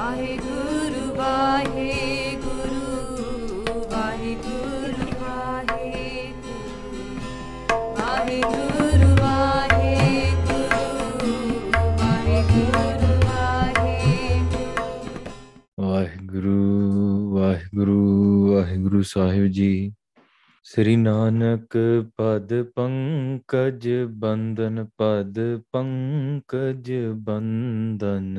ਵਾਹਿਗੁਰੂ ਵਾਹਿਗੁਰੂ ਵਾਹਿਗੁਰੂ ਵਾਹਿਗੁਰੂ ਵਾਹਿਗੁਰੂ ਵਾਹਿਗੁਰੂ ਵਾਹਿਗੁਰੂ ਵਾਹਿਗੁਰੂ ਸਾਹਿਬ ਜੀ। ਸ੍ਰੀ ਨਾਨਕ ਪਦ ਪੰਕਜ ਬੰਦਨ ਪਦ ਪੰਕਜ ਬੰਦਨ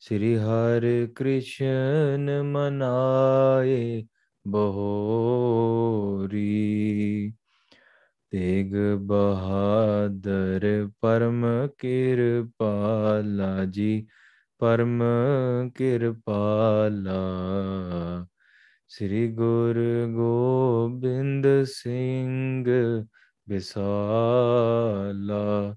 ਸ੍ਰੀ ਹਰਿ ਕ੍ਰਿਸ਼ਨ ਮਨਾਏ ਬਹੋਰੀ। ਤੇਗ ਬਹਾਦਰ ਪਰਮ ਕਿਰਪਾਲਾ ਜੀ, ਪਰਮ ਕਿਰਪਾਲਾ। ਸ੍ਰੀ ਗੁਰੂ ਗੋਬਿੰਦ ਸਿੰਘ ਵਿਸਾਲਾ।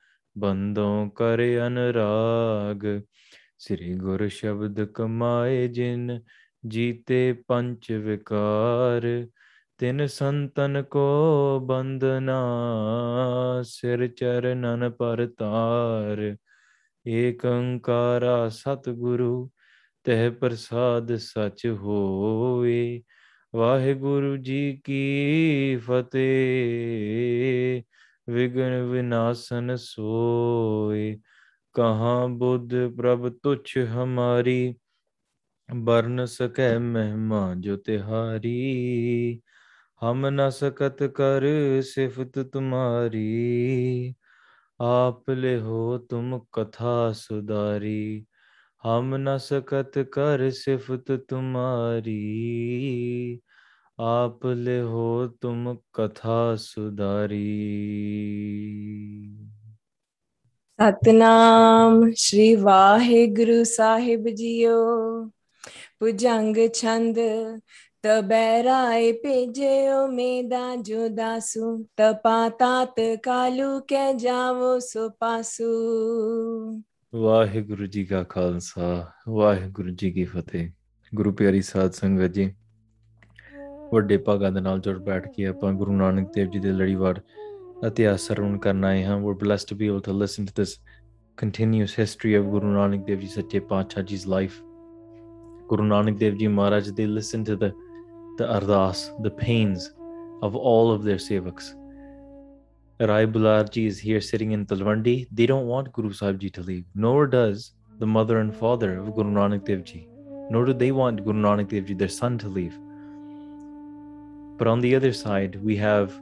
ਬੰਦੋਂ ਕਰ ਅਨਰਾਗ। ਸ੍ਰੀ ਗੁਰ ਸ਼ਬਦ ਕਮਾਏ ਜਿਨ ਜੀਤੇ ਪੰਚ ਵਿਕਾਰ, ਤਿਨ ਸੰਤਨ ਕੋ ਬੰਦਨਾ ਸਿਰ ਚਰਨਨ ਪਰ ਤਾਰ। ਏਕ ਓੰਕਾਰਾ ਸਤਿਗੁਰੂ, ਤਹਿ ਪ੍ਰਸਾਦ ਸਚ ਹੋਏ। ਵਾਹਿਗੁਰੂ ਜੀ ਕੀ ਫਤਿਹ। ਵਿਗਨ ਵਿਨਾਸ਼ਨ ਸੋਏ, ਕਹਾਂ ਬੁੱਧ ਪ੍ਰਭ ਤੁਛ ਹਮਾਰੀ ਬਰਨ ਸਕੈ ਮਹਿਮਾ ਜੋ ਤਿਹਾਰੀ, ਹਮ ਨ ਸਕਤ ਕਰ ਸਿਫਤ ਤੁਮਾਰੀ, ਆਪ ਲੈ ਹੋ ਤੁਮ ਕਥਾ ਸੁਦਾਰੀ, ਹਮ ਨ ਸਕਤ ਕਰ ਸਿਫਤ ਤੁਮਾਰੀ आप ले हो तुम कथा सुधारी। सतनाम श्री वाहे गुरु साहिब जियो। पुजंग छंद तबैराए भेजो मेदा जो दासु तपा तात कालू के जावो सो पासु। वाहे गुरु जी का खालसा वाहे गुरु जी की फतेह। गुरु प्यारी साध संगत जी। ਵੱਡੇ ਭਾਗਾਂ ਦੇ ਨਾਲ ਜੁੜ ਬੈਠ ਕੇ ਆਪਾਂ ਗੁਰੂ ਨਾਨਕ ਦੇਵ ਜੀ ਦੇ ਲੜੀਵਾਰ ਇਤਿਹਾਸ ਸਰਵਣ ਕਰਨ ਆਏ ਹਾਂ we're blessed to be able to listen to this continuous history of Guru Nanak Dev Ji Sache Paatshah Ji's life Guru Nanak Dev Ji Maharaj they listened to the the ardas the pains of all of their sevaks Rai Bular Ji is here sitting in Talwandi they don't want Guru Sahib Ji to leave nor does the mother and father of Guru Nanak Dev Ji nor do they want Guru Nanak Dev Ji their son to leave but on the other side we have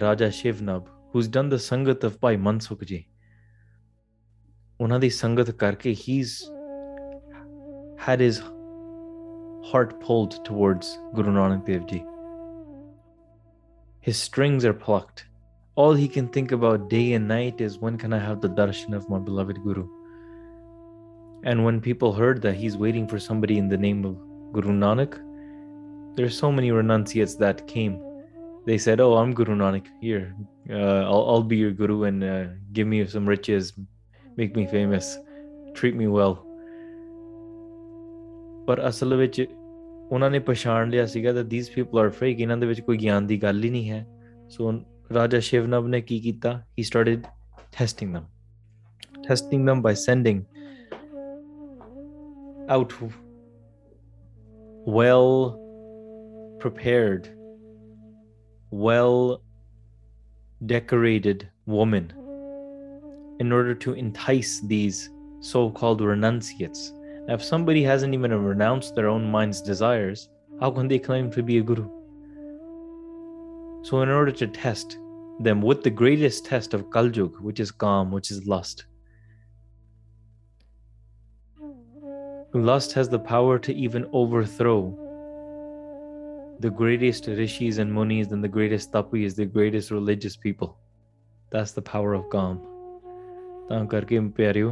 Raja Shivnab, who's done the Sangat of Bhai Mansukh ji. ਉਹਨਾਂ ਦੀ ਸੰਗਤ ਕਰਕੇ he's had his heart pulled towards Guru Nanak Dev Ji. His strings are plucked. All he can think about day and night is when can I have the darshan of my beloved Guru? And when people heard that he's waiting for somebody in the name of Guru Nanak, there's so many renunciates that came they said, "Oh, I'm Guru Nanak. Here, uh, I'll, I'll be your guru and uh, give me some riches, make me famous, treat me well." ਪਰ ਅਸਲ ਵਿੱਚ ਉਹਨਾਂ ਨੇ ਪਛਾਣ ਲਿਆ ਸੀਗਾ that these people are fake ਇਹਨਾਂ ਦੇ ਵਿੱਚ ਕੋਈ ਗਿਆਨ ਦੀ ਗੱਲ ਹੀ ਨਹੀਂ ਹੈ ਸੋ ਰਾਜਾ ਸ਼ਿਵਨਵ ਨੇ ਕੀ ਕੀਤਾ he started testing them testing them by sending out well prepared well decorated woman in order to entice these so called renunciates. Now, if somebody hasn't even renounced their own mind's desires, how can they claim to be a guru? So, in order to test them with the greatest test of Kaljug, which is Kam, which is lust, lust has the power to even overthrow the greatest rishis and munis and the greatest tapis, the greatest religious people. That's the power of Kam. ਤਾਂ ਕਰਕੇ ਪਿਆਰਿਓ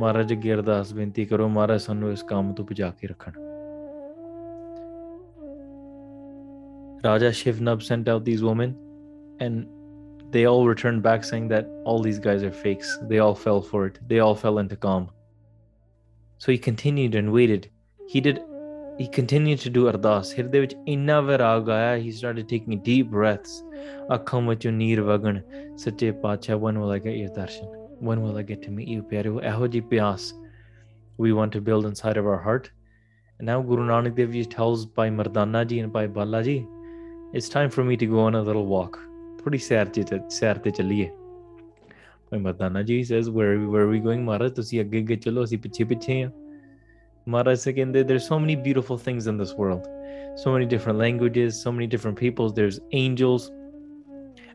ਮਹਾਰਾਜ ਅੱਗੇ ਅਰਦਾਸ ਬੇਨਤੀ ਕਰੋ ਮਹਾਰਾਜ ਸਾਨੂੰ ਇਸ ਕੰਮ ਤੋਂ ਬਚਾ ਕੇ ਰੱਖਣ Raja Shivnab sent out these women and they all returned back saying that all these guys are fakes. They all fell for it. They all fell into calm. So he continued and waited. He did he continued to do ardas. Hirde vich inna virag aaya. He started taking deep breaths. Akhan vich neer vagan sache paacha when will i get your darshan? When will i get to meet you pyare oh eh we want to build inside of our heart. And now guru nanak dev ji tells Bhai mardana ji and Bhai bala ji it's time for me to go on a little walk. Pretty sad to sad to chaliye. Bhai mardana ji says where where are we going Marat, to see a agge chalo assi piche piche hain. Maharaj again. there's so many beautiful things in this world. So many different languages, so many different peoples. There's angels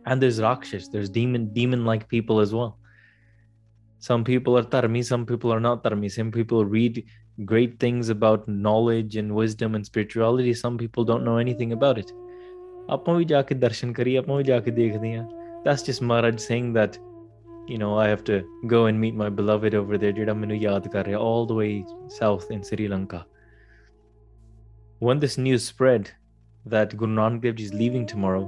and there's Rakshas, there's demon, demon-like people as well. Some people are Dharmi, some people are not Dharmi. Some people read great things about knowledge and wisdom and spirituality. Some people don't know anything about it. That's just ਜਾ saying that you know I have to go and meet my beloved over there ਜਿਹੜਾ ਮੈਨੂੰ ਯਾਦ ਕਰ ਰਿਹਾ all the way south in Sri Lanka when this news spread that Guru Nanak Dev Ji is leaving tomorrow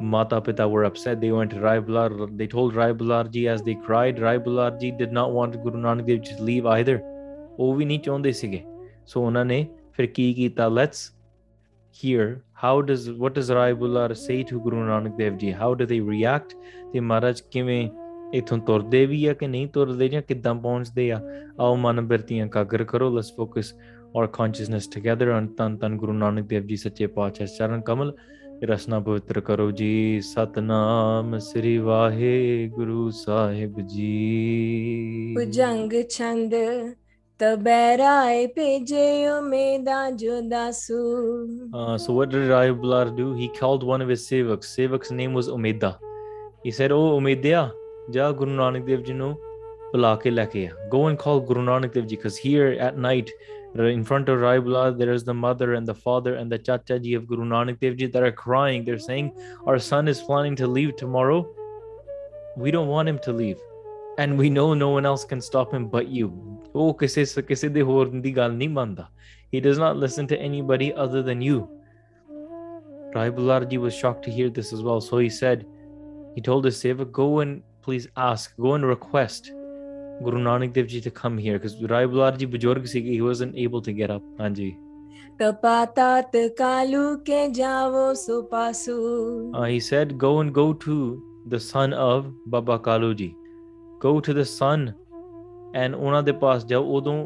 Mata Pita were upset. They went to Rai Bular. They told Rai Bular Ji as they cried. Rai Bular Ji did not want Guru Nanak Dev Ji to leave either. ਉਹ ਵੀ ਨਹੀਂ ਚਾਹੁੰਦੇ ਸੀਗੇ ਸੋ ਉਹਨਾਂ ਨੇ ਫਿਰ ਕੀ ਕੀਤਾ let's hear how does what does Rai Bular say to Guru Nanak Dev Ji how do they react ਤੇ ਮਹਾਰਾਜ ਕਿਵੇਂ ਇਥੋਂ ਤੁਰਦੇ ਵੀ ਆ ਕਿ ਨਹੀਂ ਤੁਰਦੇ ਜਾਂ ਕਿੱਦਾਂ ਪਹੁੰਚਦੇ ਆ ਆਓ ਮਨ ਬਿਰਤੀਆਂ ਕਾਗਰ ਕਰੋ ਲੈਟਸ ਫੋਕਸ ਔਰ consciousness together on ਤਨ ਤਨ ਗੁਰੂ ਨਾਨਕ ਦੇਵ ਜੀ ਸੱਚੇ ਪਾਤਸ਼ਾਹ ਚਰਨ ਕਮਲ ਰਸਨਾ ਪਵਿੱਤਰ ਕਰੋ ਜੀ ਸਤਨਾਮ ਸ੍ਰੀ ਵਾਹਿਗੁਰੂ ਸਾਹਿਬ ਜੀ ਭੁਜੰਗ ਛੰਦ ਜੁਦਾਸੂ Uh, so what did Rai Bular do? He called one of his sevaks. Sevak's name was Umeda. He said, "Oh Umedya, ਜਾ Guru Nanak Dev ji ਨੂੰ go and call Guru Nanak Dev ji because here at night in front of Raibular there is the mother and the father and the chacha ji of Guru Nanak Dev ji that are crying. They're saying our son is planning to leave tomorrow. We don't want him to leave. And we know no one else can stop him but you. ਉਹ ਕਿਸੇ ਕਿਸੇ ਦੇ ਹੋਰ ਦੀ ਗੱਲ he does not listen to anybody other than you. Raibularji was shocked to hear this as well. So he said he told the seva go and please ask, go and request Guru Nanak Dev Ji to come here because Rai Bularji Bujorg Sikh, he wasn't able to get up. Anji. तपातात Kalu के जावो सुपासु Uh, he said, go and go to the son of Baba Kaluji. Go to the son and ਉਹਨਾਂ ਦੇ ਪਾਸ ਜਾਓ ਉਦੋਂ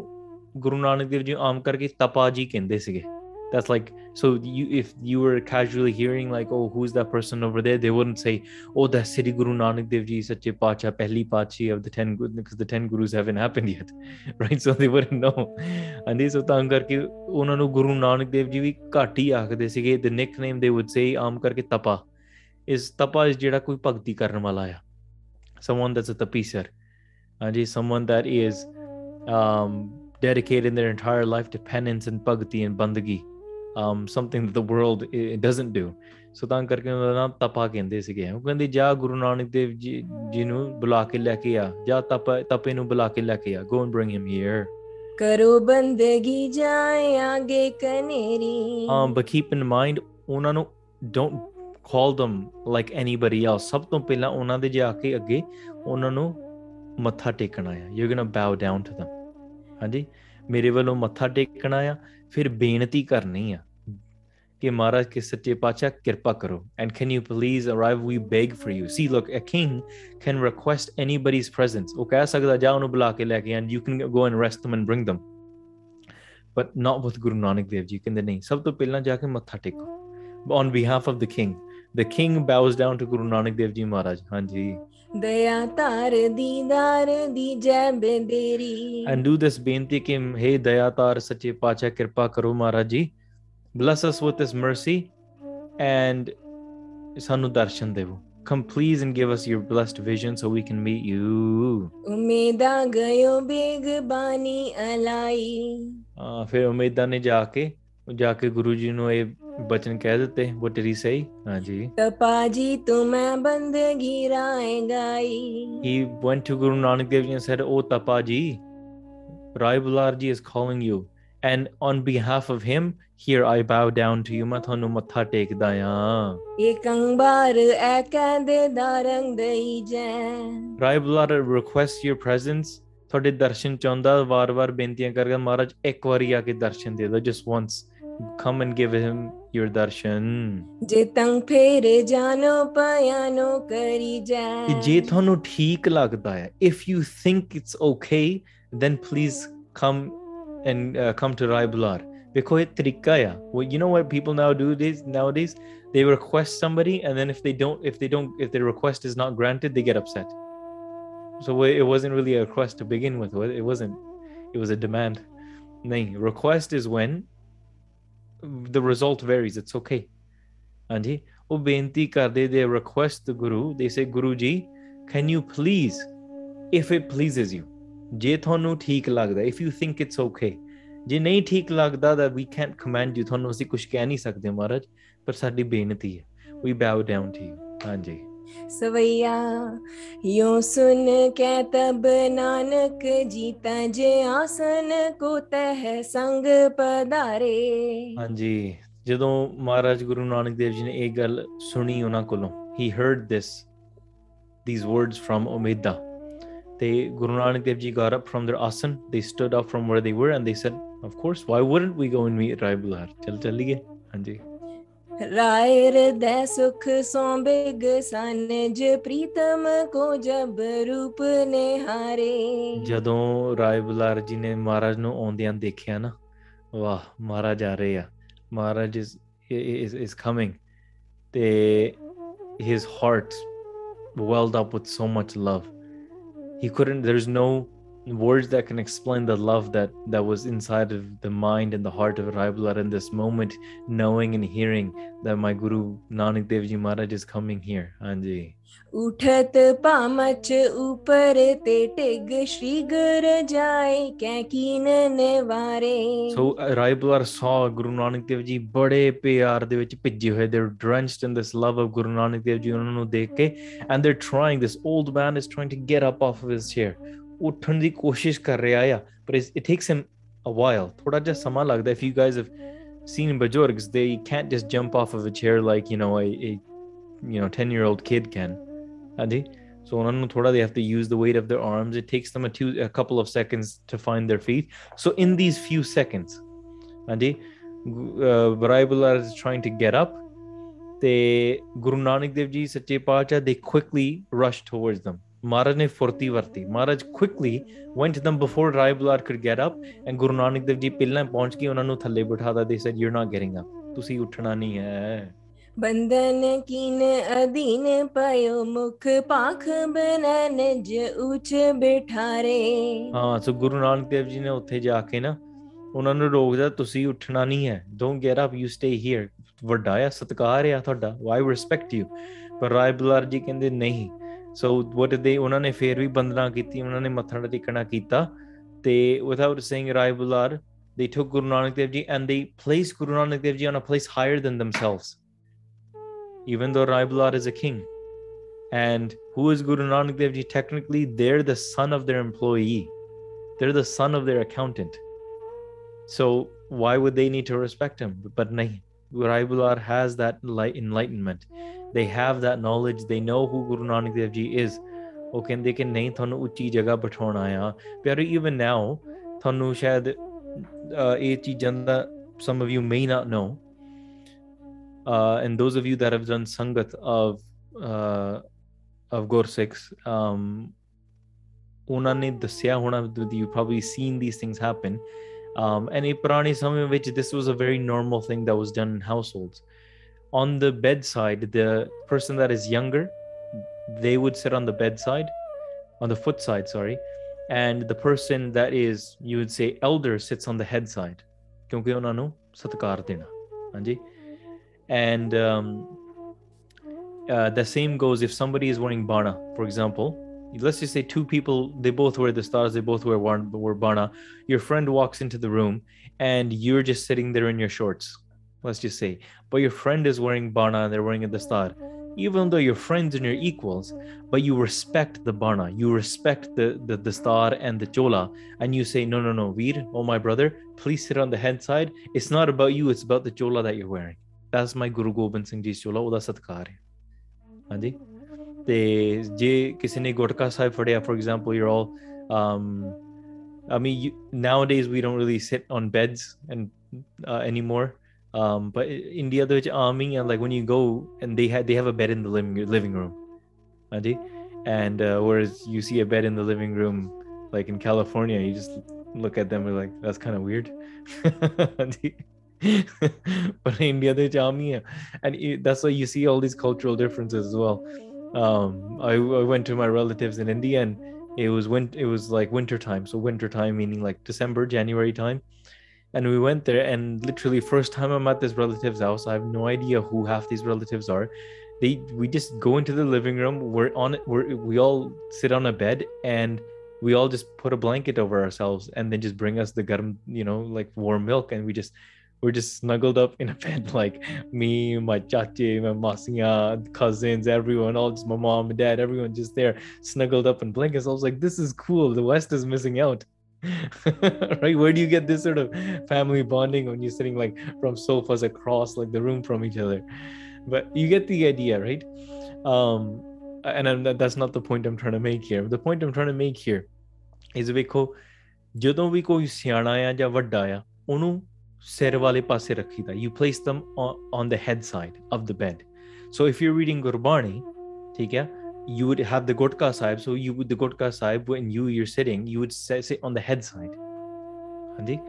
ਗੁਰੂ ਨਾਨਕ ਦੇਵ ਜੀ ਆਮ ਕਰਕੇ ਤਪਾ ਜੀ ਕਹਿੰਦੇ ਸੀਗੇ that's like so you if you were casually hearing like oh who's that person over there they wouldn't say oh that's Sri Guru Nanak Dev Ji Sache Pacha Pehli Pachi of the 10 Gurus because the 10 Gurus haven't happened yet right so they wouldn't know and this ਤਾਂ ਕਰਕੇ ਉਹਨਾਂ ਨੂੰ ਗੁਰੂ ਨਾਨਕ ਦੇਵ ਜੀ ਵੀ ਘੱਟ ਹੀ ਆਖਦੇ ਸੀਗੇ the nickname they would say ਆਮ ਕਰਕੇ ਤਪਾ is Tapa is ਜਿਹੜਾ ਕੋਈ ਭਗਤੀ ਕਰਨ ਵਾਲਾ ਆ someone that's a tapisar ਹਾਂਜੀ someone that is um, dedicated their entire life to penance and bhakti and bandagi Something that the world doesn't do so ਤਾਂ ਕਰਕੇ ਉਹਦਾ ਨਾਮ ਤਪਾ ਕਹਿੰਦੇ ਸੀਗੇ। ਉਹ ਕਹਿੰਦੇ ਜਾ ਗੁਰੂ ਨਾਨਕ ਦੇਵ ਜੀ ਜੀ ਨੂੰ ਬੁਲਾ ਕੇ ਲੈ ਕੇ ਆ। ਜਾ ਤਪ ਤਪੇ ਨੂੰ ਬੁਲਾ ਕੇ ਲੈ ਕੇ ਆ। Go and bring him here ਕਰੋ ਬੰਦਗੀ ਜਾਏ ਆਗੇ ਕਨੇਰੀ। ਹਾਂ ਬਟ ਕੀਪ ਇਨ ਮਾਈਂਡ ਉਹਨਾਂ ਨੂੰ don't call them like anybody else ਸਭ ਤੋਂ ਪਹਿਲਾਂ ਉਹਨਾਂ ਦੇ ਜਾ ਕੇ ਅੱਗੇ ਉਹਨਾਂ ਨੂੰ ਮੱਥਾ ਟੇਕਣਾ ਆ you are going to bow down to them ਹਾਂਜੀ? ਮੇਰੇ ਵੱਲੋਂ ਮੱਥਾ ਟੇਕਣਾ ਆ ਫਿਰ ਬੇਨਤੀ ਕਰਨੀ ਆ ਕਿ ਮਹਾਰਾਜ ਕੇ ਸੱਚੇ ਪਾਤਸ਼ਾਹ ਕਿਰਪਾ ਕਰੋ and can you please arrive we beg for you see look a king can request anybody's presence ਉਹ ਕਹਿ ਸਕਦਾ ਜਾ ਉਹਨੂੰ ਬੁਲਾ ਕੇ ਲੈ ਕੇ and you can go and rest them and bring them but not with Guru Nanak Dev Ji ਕਹਿੰਦੇ ਨਹੀਂ ਸਭ ਤੋਂ ਪਹਿਲਾਂ ਜਾ ਕੇ ਮੱਥਾ ਟੇਕੋ on behalf of the king the king bows down to Guru Nanak Dev Ji Maharaj ਹਾਂਜੀ ਦਇਆ ਧਾਰ ਦੀਦਾਰ ਦੀ ਜੈ ਬੇਦੇਰੀ and do this ਬੇਨਤੀ ਕਿ हे ਦਇਆਤਾਰ ਸੱਚੇ ਪਾਤਸ਼ਾਹ ਕਿਰਪਾ ਕਰੋ Maharaj ji bless us with this mercy and ਸਾਨੂੰ ਦਰਸ਼ਨ ਦੇਵੋ come please and give us your blessed vision so we can meet you ਉਮੇਦਾ ਗਇਓ ਬੇਗਬਾਨੀ ਅਲਾਈ uh, ਫਿਰ ਉਮੀਦਾਂ ਨੇ ਜਾ ਕੇ ਜਾ ਕੇ ਗੁਰੂ ਜੀ ਨੂੰ ਇਹ ਬਚਨ ਕਹਿ ਦਿੱਤੇ ਉਹ ਤੇਰੀ ਸਹੀ? ਹਾਂਜੀ। ਤਪਾ ਜੀ ਤੂੰ ਮੈਂ ਬੰਦਗੀ ਰਾਏ ਗਾਈ। ਹੀ ਵੈਂਟ ਟੂ ਗੁਰੂ ਨਾਨਕ ਦੇਵ ਜੀ ਐਂਡ ਸੈਡ ਓ ਤਪਾ ਜੀ? Rai Bular ji is calling you and on behalf of him here I bow down to you ਮੈਂ ਤੁਹਾਨੂੰ ਮੱਥਾ ਟੇਕਦਾ ਆ। ਇਕੰਬਾਰ ਐ ਕਹਿੰਦੇ ਦਰੰਗ ਦਈ ਜੈ Rai Bular request your presence ਤੁਹਾਡੇ ਦਰਸ਼ਨ ਚਾਹੁੰਦਾ ਵਾਰ-ਵਾਰ ਬੇਨਤੀਆਂ ਕਰਕੇ ਮਹਾਰਾਜ ਇੱਕ ਵਾਰੀ ਆ ਕੇ ਦਰਸ਼ਨ ਦੇ ਦਿਓ just once come and give him your darshan ਜੇ ਤੰਗ ਫੇਰ ਜਾਨੋ ਪਿਆਨੋ ਕਰੀ ਜੈ ਕਿ ਜੇ ਤੁਹਾਨੂੰ ਠੀਕ ਲੱਗਦਾ ਹੈ if you think it's okay then please come and uh, come to Rai Bular ਵੇਖੋ ਇਹ ਤਰੀਕਾ ਆ well, you know what people now do this nowadays they request somebody and then if they don't if they don't if their request is not granted they get upset so it wasn't really a request to begin with it wasn't it was a demand nahi request is when the result varies it's okay ਹਾਂਜੀ ਉਹ ਬੇਨਤੀ ਕਰਦੇ they request the guru they say Guru ji can you please if it pleases you ਜੇ ਤੁਹਾਨੂੰ ਠੀਕ ਲੱਗਦਾ if you think it's okay ਜੇ ਨਹੀਂ ਠੀਕ ਲੱਗਦਾ that we can't command you ਤੁਹਾਨੂੰ ਅਸੀਂ ਕੁਝ ਕਹਿ ਨਹੀਂ ਸਕਦੇ ਮਹਾਰਾਜ ਪਰ ਸਾਡੀ ਬੇਨਤੀ ਹੈ we bow down to you ਹਾਂਜੀ ਸਵਈਆ ਯੋ ਸੁਨ ਕੈ ਤਬ ਨਾਨਕ ਜੀਤਾ ਜੇ ਆਸਨ ਕੋ ਤਹ ਸੰਗ ਪਧਾਰੇ ਹਾਂਜੀ ਜਦੋਂ ਮਹਾਰਾਜ ਗੁਰੂ ਨਾਨਕ ਦੇਵ ਜੀ ਨੇ ਇਹ ਗੱਲ ਸੁਣੀ ਉਹਨਾਂ ਕੋਲੋਂ he heard this these words from Omeda they Guru Nanak Dev Ji got up from their asan they stood up from where they were and they said of course why wouldn't we go and meet Rai Bular ਚਲ ਚੱਲੀਏ ਹਾਂਜੀ ਰਾਏ ਹਿਰਦੈ ਸੁਖ ਸੋ big ਸਾਨਜ Pritam ਕੋ ਜਬ ਨਿਹਾਰੇ। ਜਦੋਂ ਰਾਏ ਬੁਲਾਰ ਜੀ ਨੇ ਮਹਾਰਾਜ ਨੂੰ ਆਉਂਦਿਆਂ ਦੇਖਿਆ ਨਾ, ਵਾਹ ਮਹਾਰਾਜ ਆ ਰਹੇ ਆ। ਮਹਾਰਾਜ is is is coming ਤੇ his heart welled up with so much love. He couldn't there's no words that can explain the love that that was inside of the mind and the heart of Raibular in this moment, knowing and hearing that my Guru Nanak Dev Ji Maharaj is coming here. Anji. उठत पामच ऊपर ते tag Shri गुर जाए कै कीन ने वारे सो राइबलर saw गुरु ਨਾਨਕ ਦੇਵ ਜੀ ਬੜੇ ਪਿਆਰ ਦੇ ਵਿੱਚ ਭਿੱਜੇ ਹੋਏ ਦੇ drenched in this love of Guru Nanak Dev ਜੀ ਉਹਨਾਂ ਨੂੰ ਦੇਖ ਕੇ and they trying this old man ਉੱਠਣ ਦੀ ਕੋਸ਼ਿਸ਼ ਕਰ ਰਿਹਾ ਆ but it's- it takes him a while ਥੋੜਾ ਜਿਹਾ ਸਮਾਂ ਲੱਗਦਾ if you guys have seen bajorgs they can't just jump off of a chair like you know a, a you know 10 year old kid can ਹਾਂਜੀ so ਉਹਨਾਂ ਨੂੰ ਥੋੜਾ they have to use the weight of their arms it takes them a, two, a couple of seconds to find their feet so in these few seconds ਹਾਂਜੀ uh, Baraibullah is trying to get up ਤੇ ਗੁਰੂ ਨਾਨਕ ਦੇਵ ਜੀ ਸੱਚੇ ਪਾਤਸ਼ਾਹ they quickly rushed towards them ਮਹਾਰਾਜ ਨੇ ਫੁਰਤੀ ਵਰਤੀ। ਮਹਾਰਾਜ quickly went to them before Raibular could get up and ਗੁਰੂ ਨਾਨਕ ਦੇਵ ਜੀ ਪਹਿਲਾਂ ਪਹੁੰਚ ਕੇ ਉਹਨਾਂ ਨੂੰ ਥੱਲੇ ਬਿਠਾਦਾ they said you're not getting up ਤੁਸੀਂ ਉੱਠਣਾ ਨਹੀਂ ਹੈ। ਬੰਧਨ ਕੀਨ ਅਧੀਨ ਪਇਓ ਮੁਖ ਪਾਖ ਬਨਨ ਜ ਉਚ ਬਿਠਾਰੇ। ਹਾਂ ਸੋ ਗੁਰੂ ਨਾਨਕ ਦੇਵ ਜੀ ਨੇ ਉੱਥੇ ਜਾ ਕੇ ਨਾ ਉਹਨਾਂ ਨੂੰ ਰੋਕਦਾ ਤੁਸੀਂ ਉੱਠਣਾ ਨਹੀਂ ਹੈ। Don't get up you stay here ਵੱਡਾ ਆ ਸਤਕਾਰ ਆ ਤੁਹਾਡਾ। ਵਾਈ ਰਿਸਪੈਕਟ ਯੂ ਪਰ ਰਾਏ ਬੁਲਾਰ ਜੀ ਕਹਿੰਦੇ ਨਹੀਂ ਸੋ ਵਾਟ ਦੇ ਉਹਨਾਂ ਨੇ ਫੇਰ ਵੀ ਬੰਦਨਾ ਕੀਤੀ ਉਹਨਾਂ ਨੇ ਮੱਥਾ ਟੇਕਣਾ ਕੀਤਾ ਤੇ without saying Rai Bular they took Guru Nanak Dev Ji and they placed Guru Nanak Dev Ji on a place higher than themselves even though Rai Bular is a king and who is Guru Nanak Dev Ji technically they're the son of their employee they're the son of their accountant. So why would they need to respect him? But nahi. Raibular has that light enlightenment. they have that knowledge. They know who guru nanak dev ji is. ਉਹ ਕਹਿੰਦੇ ਕਿ ਨਹੀਂ ਤੁਹਾਨੂੰ ਉੱਚੀ ਜਗ੍ਹਾ ਬਿਠਾਉਣਾ ਆ ਪਿਆਰੇ even ਨਾਓ ਤੁਹਾਨੂੰ ਸ਼ਾਇਦ ਇਹ ਚੀਜ਼ਾਂ ਦਾ some of you may not know. Uh, and those of you that have done sangat of uh, of Gursikh's ਉਹਨਾਂ ਨੇ ਦੱਸਿਆ ਹੋਣਾ you probably seen these things happen. Um and ਇਹ ਪੁਰਾਣੇ ਸਮੇਂ ਵਿੱਚ this was a very normal thing that was done in households on the bedside the person that is younger they would sit on the bedside on the foot side sorry and the person that is you would say elder sits on the head side ਕਿਉਂਕਿ ਉਹਨਾਂ ਨੂੰ ਸਤਿਕਾਰ ਦੇਣਾ ਹਾਂਜੀ and um, uh, the same goes if somebody is wearing bana for example let's just say two people they both wear the stars they both wear one wear bana your friend walks into the room and you're just sitting there in your shorts let's just say but your friend is wearing bana and they're wearing the star even though you're friends and you're equals but you respect the bana you respect the, the the star and the chola and you say no no no veer oh my brother please sit on the head side it's not about you it's about the chola that you're wearing that's my guru gobind singh ji's chola ਉਹਦਾ ਸਤਕਾਰ ਹੈ ਹਾਂਜੀ ਤੇ ਜੇ ਕਿਸੇ ਨੇ ਗੁਟਕਾ ਸਾਹਿਬ ਫੜਿਆ for example you're all um I mean you, nowadays we don't really sit on beds and uh, anymore um but India the army and like when you go and they had they have a bed in the living living room and uh, whereas you see a bed in the living room like in California you just look at them and like that's kind of weird but in India they army and that's why you see all these cultural differences as well. Um I, I went to my relatives in India and it was win it was like winter time. So winter time meaning like December January time and we went there and literally first time I'm at this relative's house I have no idea who half these relatives are. They we just go into the living room we're on we're, we all sit on a bed and we all just put a blanket over ourselves and then just bring us the garam you know like warm milk and we just we're just snuggled up in a bed like me my chachi my masiya cousins everyone all just my mom and dad everyone just there snuggled up in blankets. I was like this is cool. The west is missing out right where do you get this sort of family bonding when you're sitting like from sofas across like the room from each other but you get the idea right um and I'm, that's not the point i'm trying to make here the point i'm trying to make here is ਵੇਖੋ ਜਦੋਂ ਵੀ ਕੋਈ ਸਿਆਣਾ ਆ ਜਾਂ ਵੱਡਾ ਆ ਉਹਨੂੰ ਸਿਰ ਵਾਲੇ ਪਾਸੇ ਰੱਖੀਦਾ you place them on, on the head side of the bed so if you're reading gurbani ਠੀਕ ਹੈ you would have the Gutka Sahib. So you would the Gutka Sahib when you you're sitting, you would sit on the head side. Handi.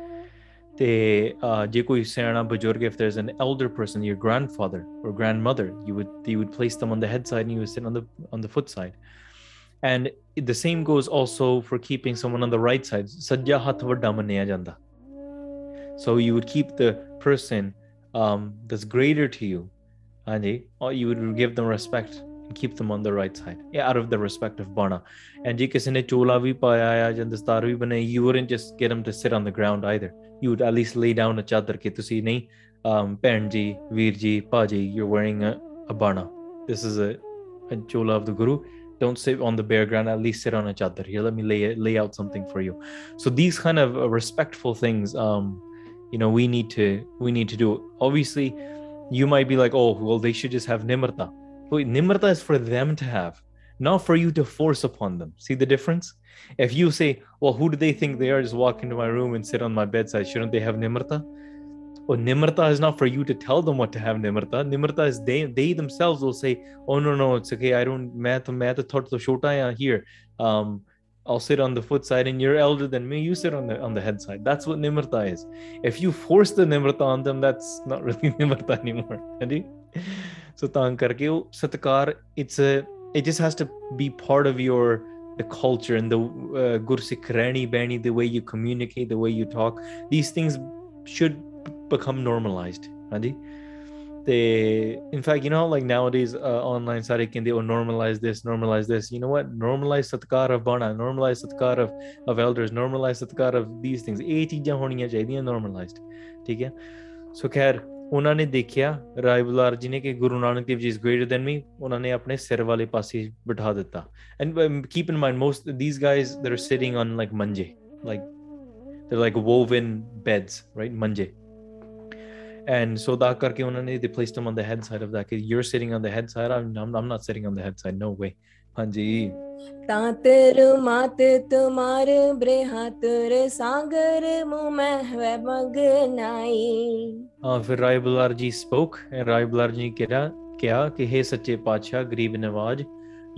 ਤੇ ਜੇ uh, ਸਿਆਣਾ ਬਜ਼ੁਰਗ if there's an elder person, your grandfather or grandmother, you would you would place them on the head side and you would sit on the on the foot side and the same goes also for keeping someone on the right side Sadhya ਹੱਥ ਵੱਡਾ so you would keep the person um, that's greater to you or you would give them respect and keep them on the right side yeah, out of the respect of bana and ਜੇ ਕਿਸੇ ਨੇ ਚੋਲਾ ਵੀ ਪਾਇਆ ਆ ਜਾਂ ਦਸਤਾਰ ਵੀ ਬਣਾਈ you wouldn't just get them to sit on the ground either you would at least lay down a ਚਾਦਰ ਕਿ ਤੁਸੀਂ ਨਹੀਂ um, ਭੈਣ ਜੀ ਵੀਰ ਜੀ ਭਾਜੀ you're wearing a, a bana this is a, a chola of the guru don't sit on the bare ground at least sit on a chadar here let me lay lay out something for you so these kind of uh, respectful things um you know we need to we need to do obviously you might be like oh well they should just have nimrta Wait, nimrta is for them to have not for you to force upon them see the difference if you say well who do they think they are just walk into my room and sit on my bedside shouldn't they have nimrta well nimrta is not for you to tell them what to have nimrta nimrta is they they themselves will say oh no no it's okay i don't math math shota here um I'll sit on the foot side and you're elder than me. You sit on the on the head side. That's what nimrta is. If you force the nimrta on them, that's not really nimrta anymore. So karke satkar, it's a it just has to be part of your the culture and the uh, gursik rani bani, the way you communicate, the way you talk. These things should become normalized. Andi? they in fact you know like nowadays uh, online sare can they oh, normalize this normalize this you know what normalize satkar of bana normalize satkar of of elders normalize satkar of these things ਇਹ ਚੀਜ਼ਾਂ ਹੋਣੀਆਂ ਚਾਹੀਦੀਆਂ normalized ਠੀਕ ਹੈ ਸੋ ਖੈਰ ਉਹਨਾਂ ਨੇ ਦੇਖਿਆ ਰਾਏ ਬੁਲਾਰ ਜੀ ਨੇ ਕਿ ਗੁਰੂ ਨਾਨਕ ਦੇਵ ਜੀ ਇਸ ਗ੍ਰੇਟਰ ਦੈਨ ਮੀ ਉਹਨਾਂ ਨੇ ਆਪਣੇ ਸਿਰ ਵਾਲੇ ਪਾਸੇ ਬਿਠਾ ਦਿੱਤਾ and keep in mind most these guys that are sitting on like manje like they're like woven beds right manje and so that karke unhone they placed him on the head side of that you're sitting on the head side I'm, I'm, I'm not sitting on the head side no way ਹਾਂਜੀ ਤਾਤਰ ਮਾਤ ਤੁਮਾਰ ਬ੍ਰਹਾਤਰ ਸਾਗਰ ਮੁ ਮਹਿ ਮਗਨਾਈ ਹਾਂ ਫਿਰ ਰਾਏ ਬੁਲਾਰ ਜੀ spoke and Rai Bular ਜੀ ਨੇ ਕਿਹਾ ਕਿਹਾ ਕਿ हे ਸੱਚੇ ਪਾਤਸ਼ਾਹ ਗਰੀਬ ਨਵਾਜ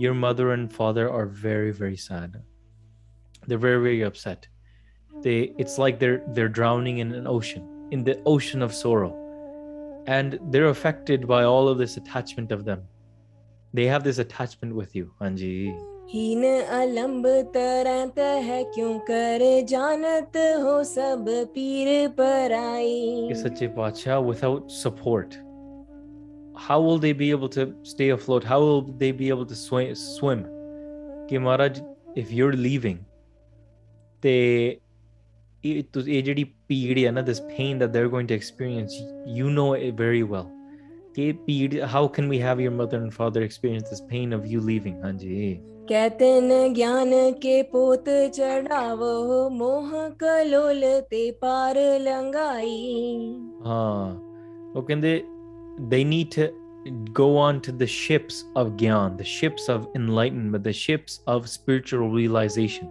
your mother and father are very very sad they're very very upset they it's like they're they're drowning in an ocean in the ocean of sorrow and they're affected by all of this attachment of them they have this attachment with you anji हीन अलंब तरत है क्यों कर जानत हो सब पीर पराई कि सच्चे पातशाह without support how will they be able to stay afloat how will they be able to swim swim ਕਿ ਮਹਾਰਾਜ if you're leaving ਤੇ ਇਹ ਤੁਸ- ਇਹ ਜਿਹੜੀ ਪੀੜ ਹੈ ਨਾ this pain that they're going to experience you know it very well ਕਿ ਇਹ ਪੀੜ how can we have your mother and father experience this pain of you leaving ਹਾਂਜੀ कहते न ज्ञान के पोत चढ़ावो मोह कलोल ते पार लंगाई ਹਾਂ ਉਹ ਕਹਿੰਦੇ they need to go on to the ships of gyan the ships of enlightenment the ships of spiritual realization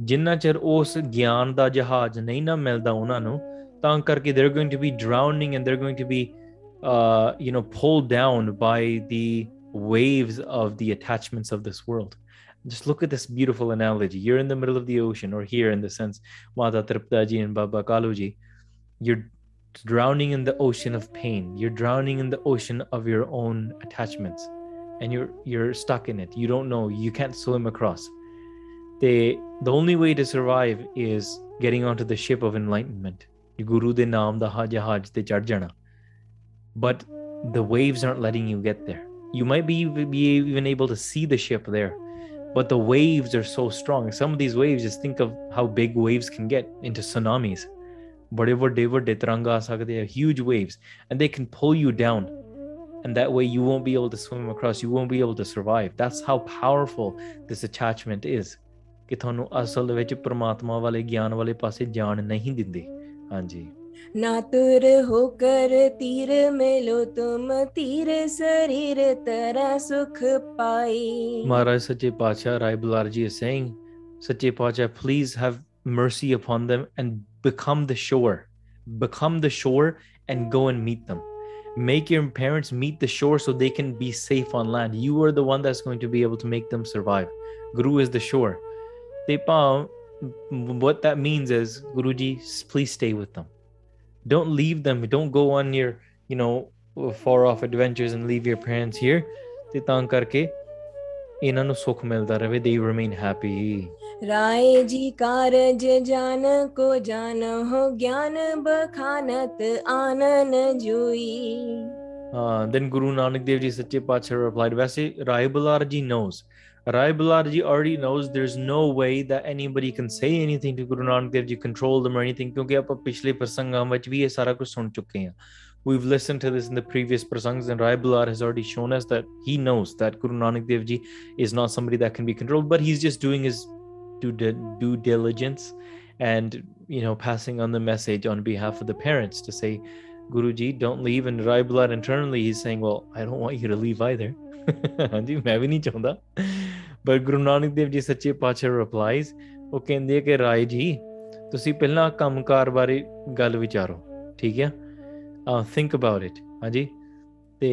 ਜਿੰਨਾ ਚਿਰ ਉਸ ਗਿਆਨ ਦਾ ਜਹਾਜ਼ ਨਹੀਂ ਨਾ ਮਿਲਦਾ ਉਹਨਾਂ ਨੂੰ ਤਾਂ ਕਰਕੇ they're going to be drowning and they're going to be uh you know pulled down by the waves of the attachments of this world. Just look at this beautiful analogy. You're in the middle of the ocean or here in the sense mata and baba kaluji. You're drowning in the ocean of pain. You're drowning in the ocean of your own attachments. And you're you're stuck in it. You don't know. You can't swim across. The the only way to survive is getting onto the ship of enlightenment. Guru de naam da ha jahaj te chad jana but the waves aren't letting you get there you might be, be even able to see the ship there but the waves are so strong some of these waves just think of how big waves can get into tsunamis ਬੜੇ ਵੱਡੇ ਵੱਡੇ ਤਰੰਗ ਆ ਸਕਦੇ ਆ huge waves and they can pull you down and that way you won't be able to swim across you won't be able to survive that's how powerful this attachment is ਕਿ ਤੁਹਾਨੂੰ ਅਸਲ ਵਿੱਚ ਪ੍ਰਮਾਤਮਾ ਵਾਲੇ ਗਿਆਨ ਵਾਲੇ ਪਾਸੇ ਜਾਣ ਨਹੀਂ ਦਿੰਦੇ ਹਾਂਜੀ नातुर होकर तीर मेलो तुम तीर शरीर तरह सुख पाई Maharaj Sache Pacha Rai Bularji is saying, Sache Pacha, please have mercy upon them and become the shore. Become the shore and go and meet them. Make your parents meet the shore so they can be safe on land. You are the one that's going to be able to make them survive. Guru is the shore. Te pa- what that means is, Guruji, please stay with them. don't leave them. Don't go on your you know far off adventures and leave your parents here. ਤੇ ਤਾਂ ਕਰਕੇ ਇਹਨਾਂ ਨੂੰ ਸੁਖ ਮਿਲਦਾ ਰਹੇ they remain happy. Rai ji ਕਾਰਜ ਜਾਨ ਕੋ ਜਾਨ ਹੋ ਗਿਆਨ ਬਖਾਨਤ ਆਨਨ ਜੂਈ ਹਾਂ then guru nanak dev ji sache paatsha replied ਵੈਸੇ rai bular ji knows Raibularji already knows there's no way that anybody can say anything to Guru Nanak Dev Ji, control them or anything, because. We've listened to this in the previous prasangs, and Raibular has already shown us that he knows that Guru Nanak Dev Ji is not somebody that can be controlled, but he's just doing his due, due diligence and you know passing on the message on behalf of the parents to say, Guruji, don't leave. And Raibular internally he's saying, Well, I don't want you to leave either. ਹਾਂਜੀ ਮੈਂ ਵੀ ਨਹੀਂ ਚਾਹੁੰਦਾ ਪਰ ਗੁਰੂ ਨਾਨਕ ਦੇਵ ਜੀ ਸੱਚੇ ਪਾਤਸ਼ਾਹ replies ਉਹ ਕਹਿੰਦੇ ਆ ਕਿ ਰਾਏ ਜੀ ਤੁਸੀਂ ਪਹਿਲਾਂ ਕੰਮਕਾਰ ਬਾਰੇ ਗੱਲ ਵਿਚਾਰੋ ਠੀਕ ਹੈ uh, think about it ਹਾਂਜੀ ਤੇ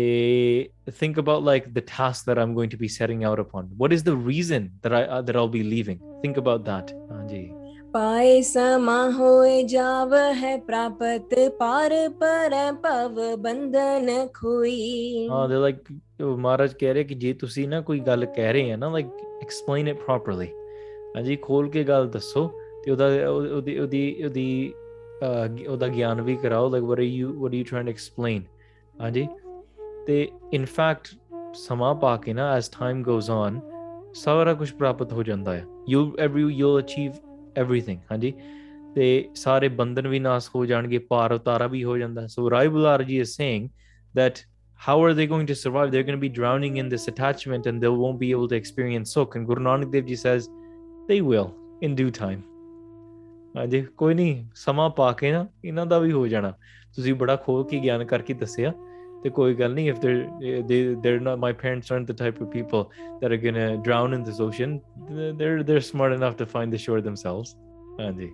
think about like the task that I'm going to be setting out upon what is the reason that I uh, that I'll be leaving think about that ਹਾਂਜੀ ਪਾਏ ਸਮਾ ਹੋਏ ਜਾਵ ਹੈ ਪ੍ਰਾਪਤ, ਪਾਰ ਪਰ ਭਵ ਬੰਧਨ ਖੋਈ। ਹਾਂ ਦੇ ਲਾਈਕ ਮਹਾਰਾਜ ਕਹਿ ਰਹੇ ਕਿ ਜੇ ਤੁਸੀਂ ਨਾ ਕੋਈ ਗੱਲ ਕਹਿ ਰਹੇ ਆ ਨਾ ਲਾਈਕ ਐਕਸਪਲੇਨ ਇਟ ਪ੍ਰੋਪਰਲੀ ਹਾਂਜੀ, ਖੋਲ ਕੇ ਗੱਲ ਦੱਸੋ, ਤੇ ਉਹਦਾ ਉਹਦੀ ਉਹਦੀ ਉਹਦੀ ਉਹਦਾ ਗਿਆਨ ਵੀ ਕਰਾਓ like what are you what are you trying to explain ਹਾਂਜੀ, ਤੇ ਇਨ ਫੈਕਟ ਸਮਾਂ ਪਾ ਕੇ ਨਾ ਐਸ ਟਾਈਮ ਗੋਜ਼ ਔਨ ਸਾਰਾ ਕੁਝ ਪ੍ਰਾਪਤ ਹੋ ਜਾਂਦਾ ਹੈ you every you will achieve everything ਹਾਂਜੀ ਤੇ ਸਾਰੇ ਬੰਧਨ ਵੀ ਨਾਸ ਹੋ ਜਾਣਗੇ ਪਾਰ ਉਤਾਰਾ ਵੀ ਹੋ ਜਾਂਦਾ ਸੋ Rai Bular ji is saying that how are they going to survive they're going to be drowning in this attachment and they won't be able to experience sukh and guru nanak dev ji says they will in due time ਹਾਂਜੀ ਕੋਈ ਨਹੀਂ ਸਮਾਂ ਪਾ ਕੇ ਨਾ ਇਹਨਾਂ ਦਾ ਵੀ ਹੋ ਜਾਣਾ ਤੁਸੀਂ ਬੜਾ ਖੋਲ ਕੇ ਗਿਆਨ ਕਰਕੇ ਦੱਸਿਆ ਤੇ ਕੋਈ ਗੱਲ if they're eh, they they're not my parents aren't the type of people that are going to drown in this ocean they're they're smart enough to find the shore themselves. ਹਾਂਜੀ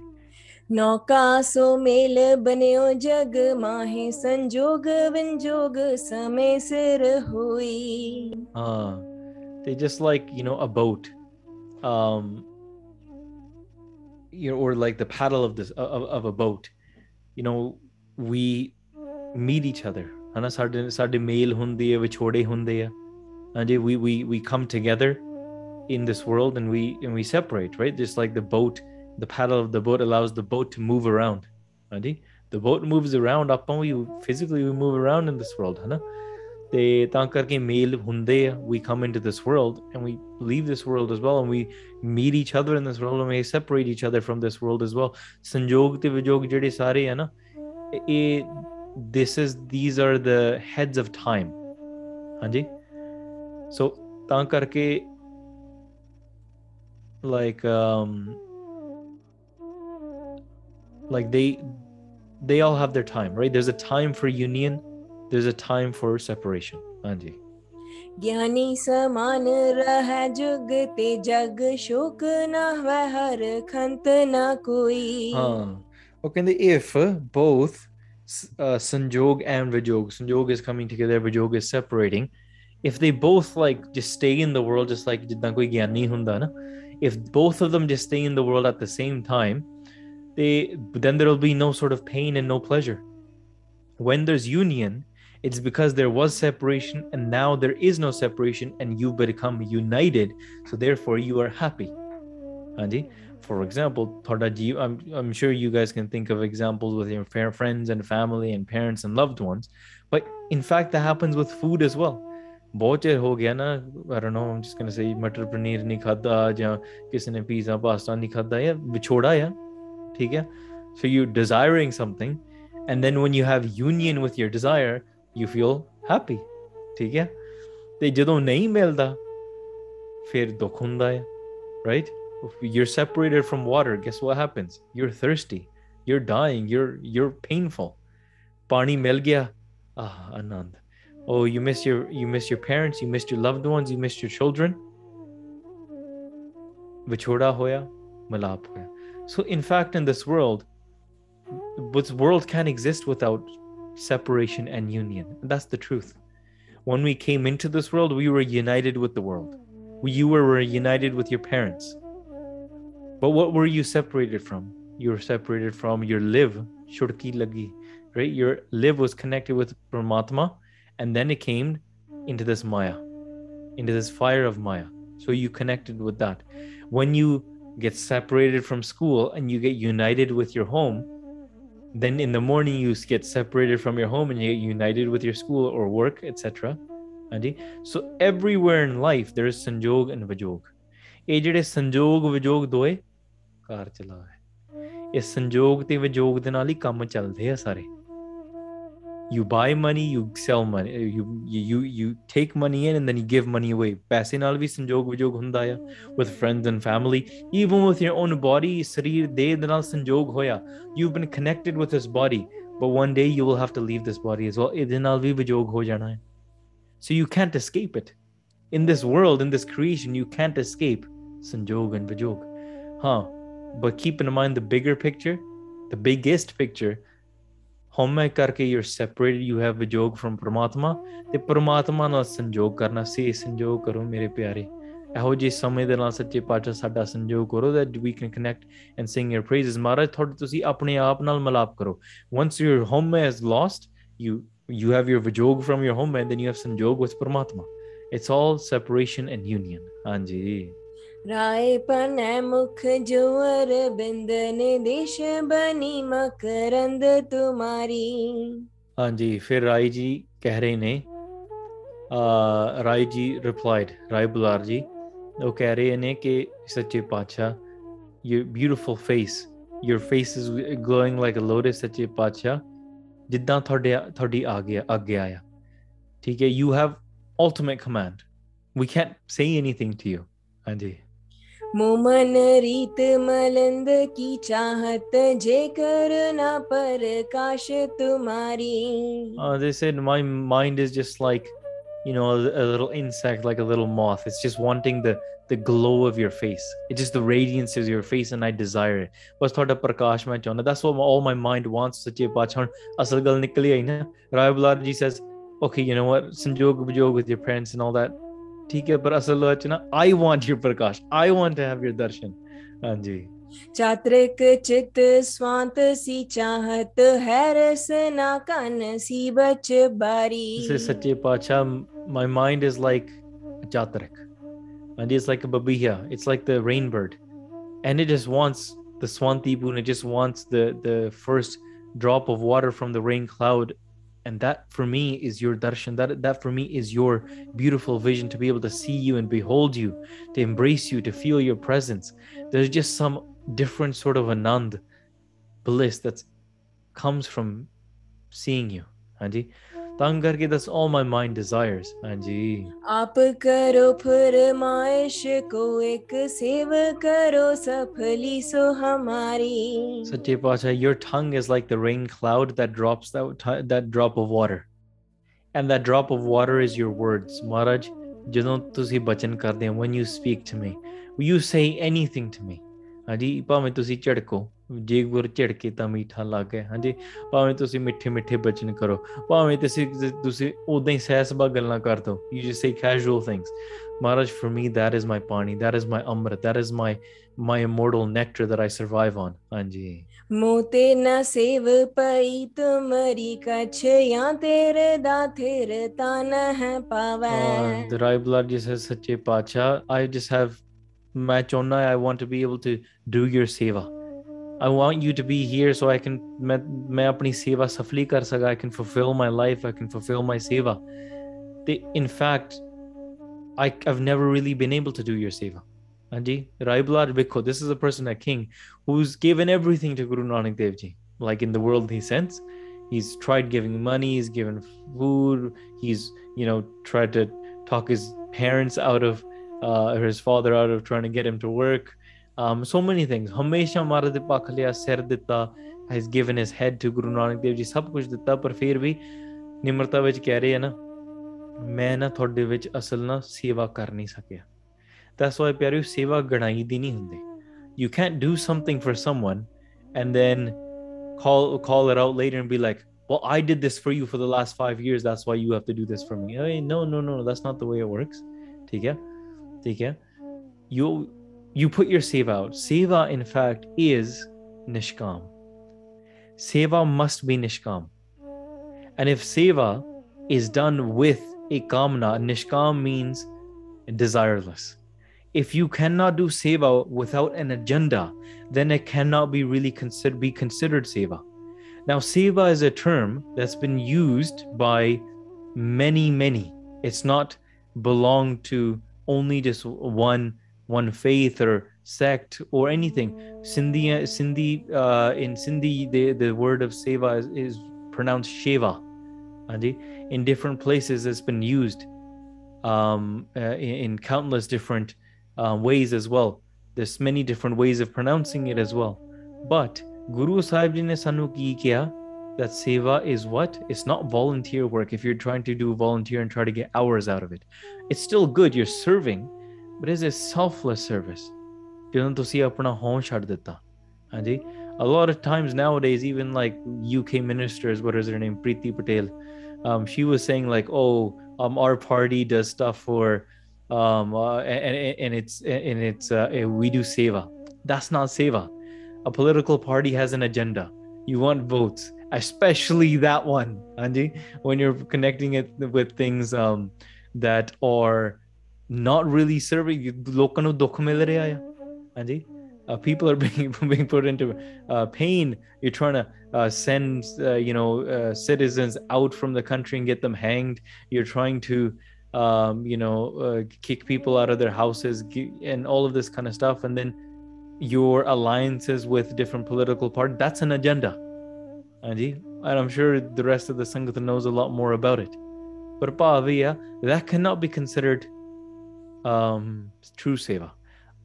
ਨੌਕਾ ਸੋ ਮੇਲ ਬਨਿਓ ਜਗ ਮਾਹੇ ਸੰਜੋਗ ਵਿੰਜੋਗ ਸਮੇ ਸਿਰ ਹੋਈ ਹਾਂ they just like you know a boat um you know, or like the paddle of this of, of a boat. You know we meet each other. ਹਨਾ ਸਾਡੇ ਸਾਡੇ ਮੇਲ ਹੁੰਦੀ ਹੈ ਵਿਛੋੜੇ ਹੁੰਦੇ ਆ ਹਾਂਜੀ we we we come together in this world and we and we separate right just like the boat the paddle of the boat allows the boat to move around ਹਾਂਜੀ the boat moves around ਆਪਾਂ we physically we move around in this world ਹਨਾ ਤੇ ਤਾਂ ਕਰਕੇ ਮੇਲ ਹੁੰਦੇ ਆ we come into this world and we leave this world as well and we meet each other in this world and we separate each other from this world as well ਸੰਜੋਗ ਤੇ ਵਿਜੋਗ ਜਿਹੜੇ ਸਾਰੇ ਆ ਨਾ ਇਹ this is these are the heads of time ਹਾਂਜੀ so ਤਾਂ ਕਰਕੇ like um like they they all have their time right there's a time for union there's a time for separation ਹਾਂਜੀ ज्ञानी समान रह जुग ते जग शोक न वह हर खंत न कोई ਹਾਂ ਉਹ ਕਹਿੰਦੇ if both uh, Sanjog and Vijog. Sanjog is coming together, Vijog is separating. If they both like just stay in the world, just like koi hunda if both of them just stay in the world at the same time, they then there will be no sort of pain and no pleasure. When there's union, it's because there was separation and now there is no separation and you become united. So therefore you are happy. Anji? for example ਤੁਹਾਡਾ ਜੀ I'm, I'm sure you guys can think of examples with your fair friends and family and parents and loved ones but in fact that happens with food as well ਬਹੁਤ ਚਿਰ ਹੋ ਗਿਆ ਨਾ I don't know I'm just gonna say ਮਟਰ ਪਨੀਰ ਨਹੀਂ ਖਾਦਾ ਜਾਂ ਕਿਸੇ ਨੇ ਪੀਜ਼ਾ ਪਾਸਤਾ ਨਹੀਂ ਖਾਦਾ ਜਾਂ ਵਿਛੋੜਾ ਆ ਠੀਕ ਹੈ so you're desiring something and then when you have union with your desire you feel happy ਠੀਕ ਹੈ ਤੇ ਜਦੋਂ ਨਹੀਂ ਮਿਲਦਾ ਫਿਰ ਦੁੱਖ ਹੁੰਦਾ ਹੈ right if you're separated from water. Guess what happens? You're thirsty. You're dying. You're you're painful. Pani melgia. Ah anand. Oh you miss your you miss your parents. You missed your loved ones. You missed your children. Vichoda hoya hoya. So in fact in this world this world can't exist without separation and union. That's the truth. When we came into this world we were united with the world. You were united with your parents. But what were you separated from? You were separated from your live, shurki lagi, right? Your live was connected with Paramatma, and then it came into this Maya, into this fire of Maya. So you connected with that. When you get separated from school and you get united with your home, then in the morning you get separated from your home and you get united with your school or work, etc. So everywhere in life there is sanjog and vijog. Ajit is sanjog vijog ਦੋਏ ਘਰ ਚਲਾ ਹੈ ਇਹ ਸੰਜੋਗ ਤੇ ਵਿਜੋਗ ਦੇ ਨਾਲ ਹੀ ਕੰਮ ਚੱਲਦੇ ਆ ਸਾਰੇ you buy money you sell money uh, you you you, you take money in and then you give money away ਪੈਸੇ ਨਾਲ ਵੀ ਸੰਜੋਗ ਵਿਜੋਗ ਹੁੰਦਾ ਆ with friends and family even with your own body ਸਰੀਰ ਦੇਹ ਦੇ ਨਾਲ ਸੰਜੋਗ ਹੋਇਆ you've been connected with this body but one day you will have to leave this body as well ਇਹਦੇ ਨਾਲ ਵੀ ਵਿਜੋਗ ਹੋ ਜਾਣਾ ਹੈ so you can't escape it in this world in this creation you can't escape sanjog and vijog huh but keep in mind the bigger picture the biggest picture ਹਉਮੈ ਕਰਕੇ you're separated you have vijog from ਪ੍ਰਮਾਤਮਾ ਤੇ ਪ੍ਰਮਾਤਮਾ ਨਾਲ ਸੰਜੋਗ ਕਰਨਾ ਸੇ ਸੰਜੋਗ ਕਰੋ ਮੇਰੇ ਪਿਆਰੇ ਇਹੋ ਜਿਹੇ ਸਮੇਂ ਦੇ ਨਾਲ ਸੱਚੇ ਪਾਤਸ਼ਾਹ ਸਾਡਾ ਸੰਜੋਗ ਕਰੋ that we can connect and sing your praises ਮਹਾਰਾਜ ਤੁਹਾਡੇ ਤੁਸੀਂ ਆਪਣੇ ਆਪ ਨਾਲ ਮਲਾਪ ਕਰੋ once your home is lost you you have your vijog from your home and then you have sanjog with paramatma it's all separation and union ਹਾਂਜੀ राय पन मुख जोर बिंदन देश बनी मकरंद तुम्हारी ਹਾਂਜੀ ਫਿਰ ਰਾਏ ਜੀ ਕਹਿ ਰਹੇ ਨੇ ਆ ਰਾਏ ਜੀ ਰਿਪਲਾਈਡ ਰਾਏ ਬੁਲਾਰ ਜੀ ਉਹ ਕਹਿ ਰਹੇ ਨੇ ਕਿ ਸੱਚੇ ਪਾਤਸ਼ਾਹ your beautiful face your face is glowing like a lotus ਸੱਚੇ ਪਾਤਸ਼ਾਹ ਜਿੱਦਾਂ ਤੁਹਾਡੇ ਤੁਹਾਡੀ ਆ ਗਿਆ ਆਗਿਆ ਆ ਠੀਕ ਹੈ you have ultimate command we can't say anything to you ਹਾਂਜੀ मोमन रीत मलंद की चाहत जे करना पर काश तुम्हारी Uh, they said my mind is just like, you know, a, a little insect, like a little moth. It's just wanting the the glow of your face. It's just the radiance of your face, and I desire it. बस थोड़ा प्रकाश मैं चाहना. That's what all my mind wants. सच्चे पातशाह असल गल निकली आई ना. Rai Bularji says, okay, you know what, संजोग विजोग with your parents and all that. ठीक है, पर असल है ना, I want your Prakash. I want to have your darshan. हाँ जी. चात्रिक चित स्वांत सी चाहत है रसना कान सी बच बारी This is Sache Pacha. My mind is like a jatrak. And it's like a babiya. It's like the rainbird. And it just wants the Swantipun. It just wants the, the first drop of water from the rain cloud. And that for me is your darshan. That, that for me is your beautiful vision to be able to see you and behold you, to embrace you, to feel your presence. There's just some different sort of anand bliss that comes from seeing you. Hanji. तंग करके that's all my mind desires ਹਾਂਜੀ आप करो फरमाइश को एक save करो सफली सो हमारी सच्चे पातशाह your tongue is like the rain cloud that drops that ti- that drop of water and that drop of water is your words ਮਹਾਰਾਜ ਜਦੋਂ ਤੁਸੀਂ ਬਚਨ ਕਰਦੇ ਹੋ when you speak to me you say anything to me ਹਾਂਜੀ ਭਾਵੇਂ ਤੁਸੀਂ ਝੜਕੋ ਜੇ ਗੁਰ ਝਿੜਕੇ ਤਾਂ ਮੀਠਾ ਲੱਗੇ ਹਾਂਜੀ ਭਾਵੇਂ ਤੁਸੀਂ ਮਿੱਠੇ ਮਿੱਠੇ ਬਚਨ ਕਰੋ ਭਾਵੇਂ ਤੁਸੀਂ ਤੁਸੀਂ ਉਦਾਂ ਹੀ ਸਹਿਸਬਾ ਗੱਲਾਂ ਕਰ ਦੋ you just say casual things Maharaj for me that is my pani that is my amrit that is my my immortal nectar that I survive on ਹਾਂਜੀ ਮੋਤੇ ਨਾ ਸੇਵ ਪਈ ਤੁਮਰੀ ਕਛ ਜਾਂ ਤੇਰੇ ਦਾ ਥੇਰ ਤਨ ਹੈ ਪਾਵੈ ਦ ਰਾਈ ਬਲੱਡ ਜਿਸ ਸੱਚੇ ਪਾਤਸ਼ਾਹ ਆਈ ਜਸ ਹੈਵ ਮੈਂ ਚਾਹੁੰਦਾ I want to be able to do your seva I want you to be here so I can मैं मैं अपनी सेवा सफली कर सका I can fulfill my life I can fulfill my seva they, in fact I, I've never really been able to do your seva Anji Rai Blood Bikho this is a person a king who's given everything to Guru Nanak Dev Ji like in the world he sends he's tried giving money he's given food he's you know tried to talk his parents out of uh, or his father out of trying to get him to work um, so many things. Hamesha Maharaj de Pakhaliya has given his head to Guru Nanak Dev Ji. Sab kuch ditta, par fir bhi nimrata vich keh na, main na thode vich asal na seva kar sakya. That's why, pyaru, seva ganai di nahi. You can't do something for someone and then call call it out later and be like, well, I did this for you for the last five years. That's why you have to do this for me. Hey, no, no, no, that's not the way it works. Take care. Take care. You you put your seva out. Seva in fact is nishkam. Seva must be nishkam. And if seva is done with a kamna nishkam means desireless. If you cannot do seva without an agenda then it cannot be really considered be considered seva. Now seva is a term that's been used by many many. It's not belong to only just one one faith or sect or anything. Sindhi sindhi uh, in sindhi the, the word of seva is, is pronounced sheva Anji. in different places it's been used um, uh, in, in countless different uh, ways as well. There's many different ways of pronouncing it as well. But guru sahib ji ne sanu ki kiya that seva is what? It's not volunteer work. If you're trying to do volunteer and try to get hours out of it it's still good. You're serving but it's a selfless service ਜਦੋਂ ਤੁਸੀਂ ਆਪਣਾ ਹੋਂ ਛੱਡ ਦਿੱਤਾ ਹਾਂਜੀ a lot of times nowadays even like uk ministers what is her name preeti patel um, she was saying like oh um, our party does stuff for um, uh, and, and it's and it's uh, we do seva that's not seva a political party has an agenda you want votes especially that one Anji, when you're connecting it with things um, that are not really serving ਲੋਕਾਂ ਨੂੰ ਦੁੱਖ ਮਿਲ ਰਿਹਾ ਆ ਹਾਂਜੀ uh, people are being being put into uh, pain you're trying to uh, send uh, you know uh, citizens out from the country and get them hanged you're trying to um, you know uh, kick people out of their houses gi- and all of this kind of stuff and then your alliances with different political parties that's an agenda Anji. and i'm sure the rest of the sangat knows a lot more about it but Pavia, that cannot be considered um, true seva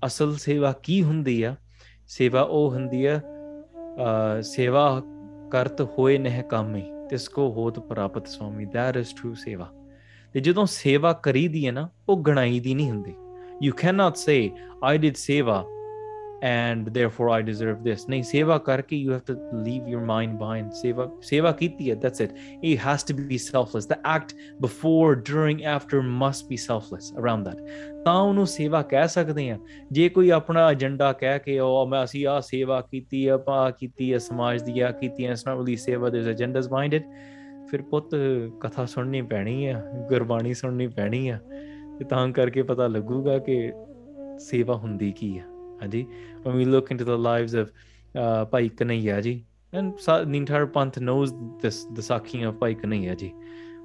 ਅਸਲ ਸੇਵਾ ਕੀ ਹੁੰਦੀ ਆ? ਸੇਵਾ ਉਹ ਹੁੰਦੀ ਆ ਅ, ਸੇਵਾ ਕਰਤ ਹੋਏ ਨਹਿ ਕਾਮੇ ਤਿਸ ਕੋ ਹੋਤ ਪ੍ਰਾਪਤ ਸੁਆਮੀ that is true ਸੇਵਾ। ਤੇ ਜਦੋਂ ਸੇਵਾ ਕਰੀਦੀ ਹੈ ਨਾ ਉਹ ਗਣਾਈ ਦੀ ਨਹੀਂ ਹੁੰਦੀ। You cannot say i did seva and therefore i deserve this. ਨਹੀਂ ਸੇਵਾ ਕਰਕੇ you have to leave your mind behind. ਸੇਵਾ ਸੇਵਾ ਕੀਤੀ ਹੈ that's it. It has to be selfless. The act before, during, after must be selfless around that. ਤਾਂ ਉਹਨੂੰ ਸੇਵਾ ਕਹਿ ਸਕਦੇ ਆ ਜੇ ਕੋਈ ਆਪਣਾ ਏਜੰਡਾ ਕਹਿ ਕੇ ਉਹ ਮੈਂ ਅਸੀਂ ਆ ਸੇਵਾ ਕੀਤੀ ਆ ਪਾ ਕੀਤੀ ਆ, ਸਮਾਜ ਦੀ ਆ ਕੀਤੀ ਆ ਇਟਸ ਨਾਟ ਰੀਲੀ ਸੇਵਾ ਦੇਰਸ ਏਜੰਡਾਸ ਬਿਹਾਈਂਡ ਇਟ ਫਿਰ ਪੁੱਤ, ਕਥਾ ਸੁਣਨੀ ਪੈਣੀ ਆ, ਗੁਰਬਾਣੀ ਸੁਣਨੀ ਪੈਣੀ ਆ। ਤੇ ਤਾਂ ਕਰਕੇ ਪਤਾ ਲੱਗੂਗਾ ਕਿ ਸੇਵਾ ਹੁੰਦੀ ਕੀ ਆ। ਹਾਂਜੀ? when we look into the lives of uh, Bhai Kanhaiya ji, and sa- the entire panth knows this the sakhiyan of Bhai Kanhaiya ji.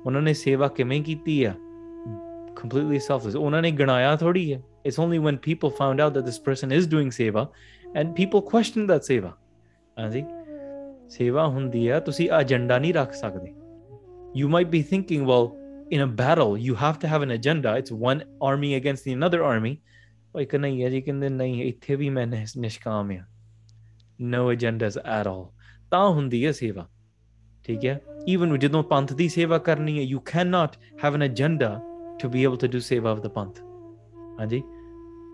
ਉਹਨਾਂ seva ਸੇਵਾ ਕਿਵੇਂ ਕੀਤੀ completely selfless. ਉਹਨਾਂ ਨੇ ਗਣਾਇਆ ਥੋੜੀ it's only when people found out that this person is doing seva and people questioned that seva. ਹਾਂਜੀ seva ਹੁੰਦੀ ਆ ਤੁਸੀਂ agenda ni ਰੱਖ ਸਕਦੇ you might be thinking well in a battle you have to have an agenda. It's one army against the another army. ਭਾਈ ਕਨਈਆ ਜੀ ਕਹਿੰਦੇ ਨਹੀਂ ਇੱਥੇ ਵੀ ਮੈਂ ਨਿਸ਼- ਨਿਸ਼ਕਾਮ ਆ no agendas at all ਤਾਂ ਹੁੰਦੀ ਹੈ ਸੇਵਾ ਠੀਕ ਹੈ even ਜਦੋਂ ਪੰਥ ਦੀ ਸੇਵਾ ਕਰਨੀ ਹੈ you cannot have an agenda to be able to do seva of the panth ਹਾਂਜੀ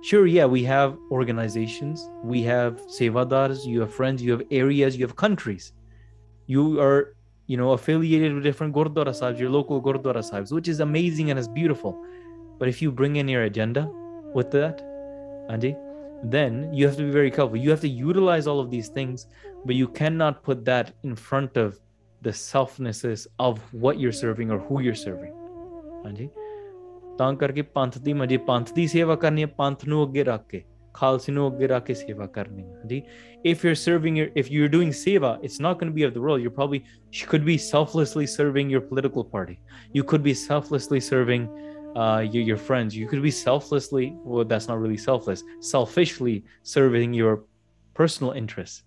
sure yeah we have organizations we have sevadars you have friends you have areas you have countries you are you know affiliated with different gurdwara sahibs your local gurdwara sahibs which is amazing and is beautiful but if you bring in your agenda with that Anji, then you have to be very careful you have to utilize all of these things but you cannot put that in front of the selfnesses of what you're serving or who you're serving ਹਾਂਜੀ ਤਾਂ ਕਰਕੇ ਪੰਥ ਦੀ ਮਜੇ ਪੰਥ ਦੀ ਸੇਵਾ ਕਰਨੀ ਹੈ ਪੰਥ ਨੂੰ ਅੱਗੇ ਰੱਖ ਕੇ ਖਾਲਸੇ ਨੂੰ ਅੱਗੇ ਰੱਖ ਕੇ ਸੇਵਾ ਕਰਨੀ ਹੈ ਹਾਂਜੀ if you're serving your if you're doing seva it's not going to be of the world you're probably you could be selflessly serving your political party you could be selflessly serving uh, your, your friends. You could be selflessly well that's not really selfless selfishly serving your personal interests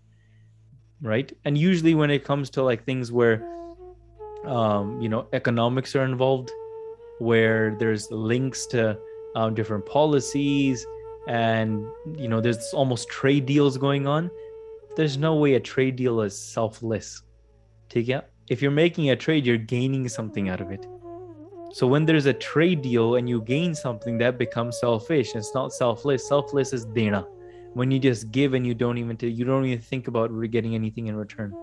right? And usually when it comes to like things where um, you know economics are involved where there's links to um, different policies and you know there's almost trade deals going on there's no way a trade deal is selfless. Take it if you're making a trade you're gaining something out of it so when there's a trade deal and you gain something that becomes selfish. It's not selfless. Selfless is dena when you just give and you don't even you don't even think about getting anything in return.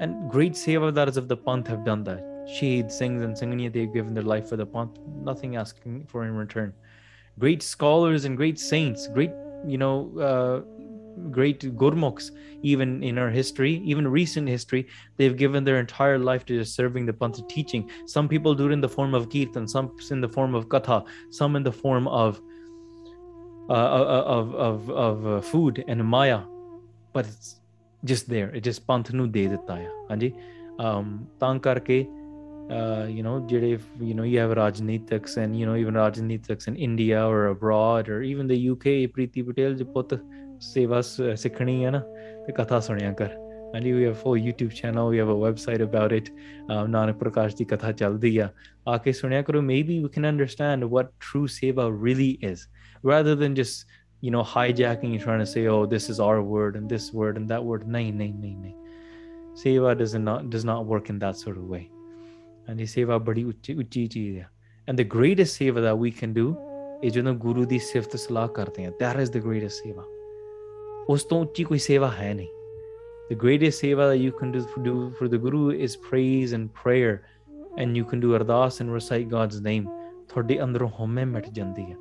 And great sevadars of the panth have done that. Shahid Singhs and Singhania, they've given their life for the Panth, nothing asking for in return. Great scholars and great saints, great, you know, uh, great gurmukhs even in our history even recent history they've given their entire life to just serving the panth teaching. Some people do it in the form of kirtan some in the form of katha some in the form of uh, uh, uh, of of, of uh, food and maya but it's just there. It just panth nu dey ਹੈ ਹਾਂਜੀ um ਤਾਂ uh, you know, jede you know you have Rajnitiks and you know even Rajnitiks in India or abroad or even the UK, Priti Patel, ਸੇਵਾ ਸ- ਸਿੱਖਣੀ ਹੈ ਨਾ ਤੇ ਕਥਾ ਸੁਣਿਆ ਕਰ and we have a full YouTube channel, we have a website about it. Um, Nanak Prakash ਦੀ ਕਥਾ ਚੱਲਦੀ ਆ ਆ ਕੇ ਸੁਣਿਆ ਕਰੋ maybe we can understand what true seva really is rather than just you know hijacking and trying to say oh this is our word and this word and that word nahi nahi nahi nahi seva does not does not work in that sort of way and the seva badi ਉੱਚੀ ਉੱਚੀ ਚੀਜ਼ ਹੈ and the greatest seva that we can do is ਜਦੋਂ ਗੁਰੂ ਦੀ ਸਿਫਤ ਸਲਾਹ ਕਰਦੇ ਹਾਂ that is the greatest seva ਉਸ ਤੋਂ ਉੱਚੀ ਕੋਈ ਸੇਵਾ ਹੈ ਨਹੀਂ the greatest seva that you can do for, do for the guru is praise and prayer and you can do ardas and recite God's name ਤੁਹਾਡੇ ਅੰਦਰੋਂ ਹਉਮੈ ਮਿਟ ਜਾਂਦੀ ਹੈ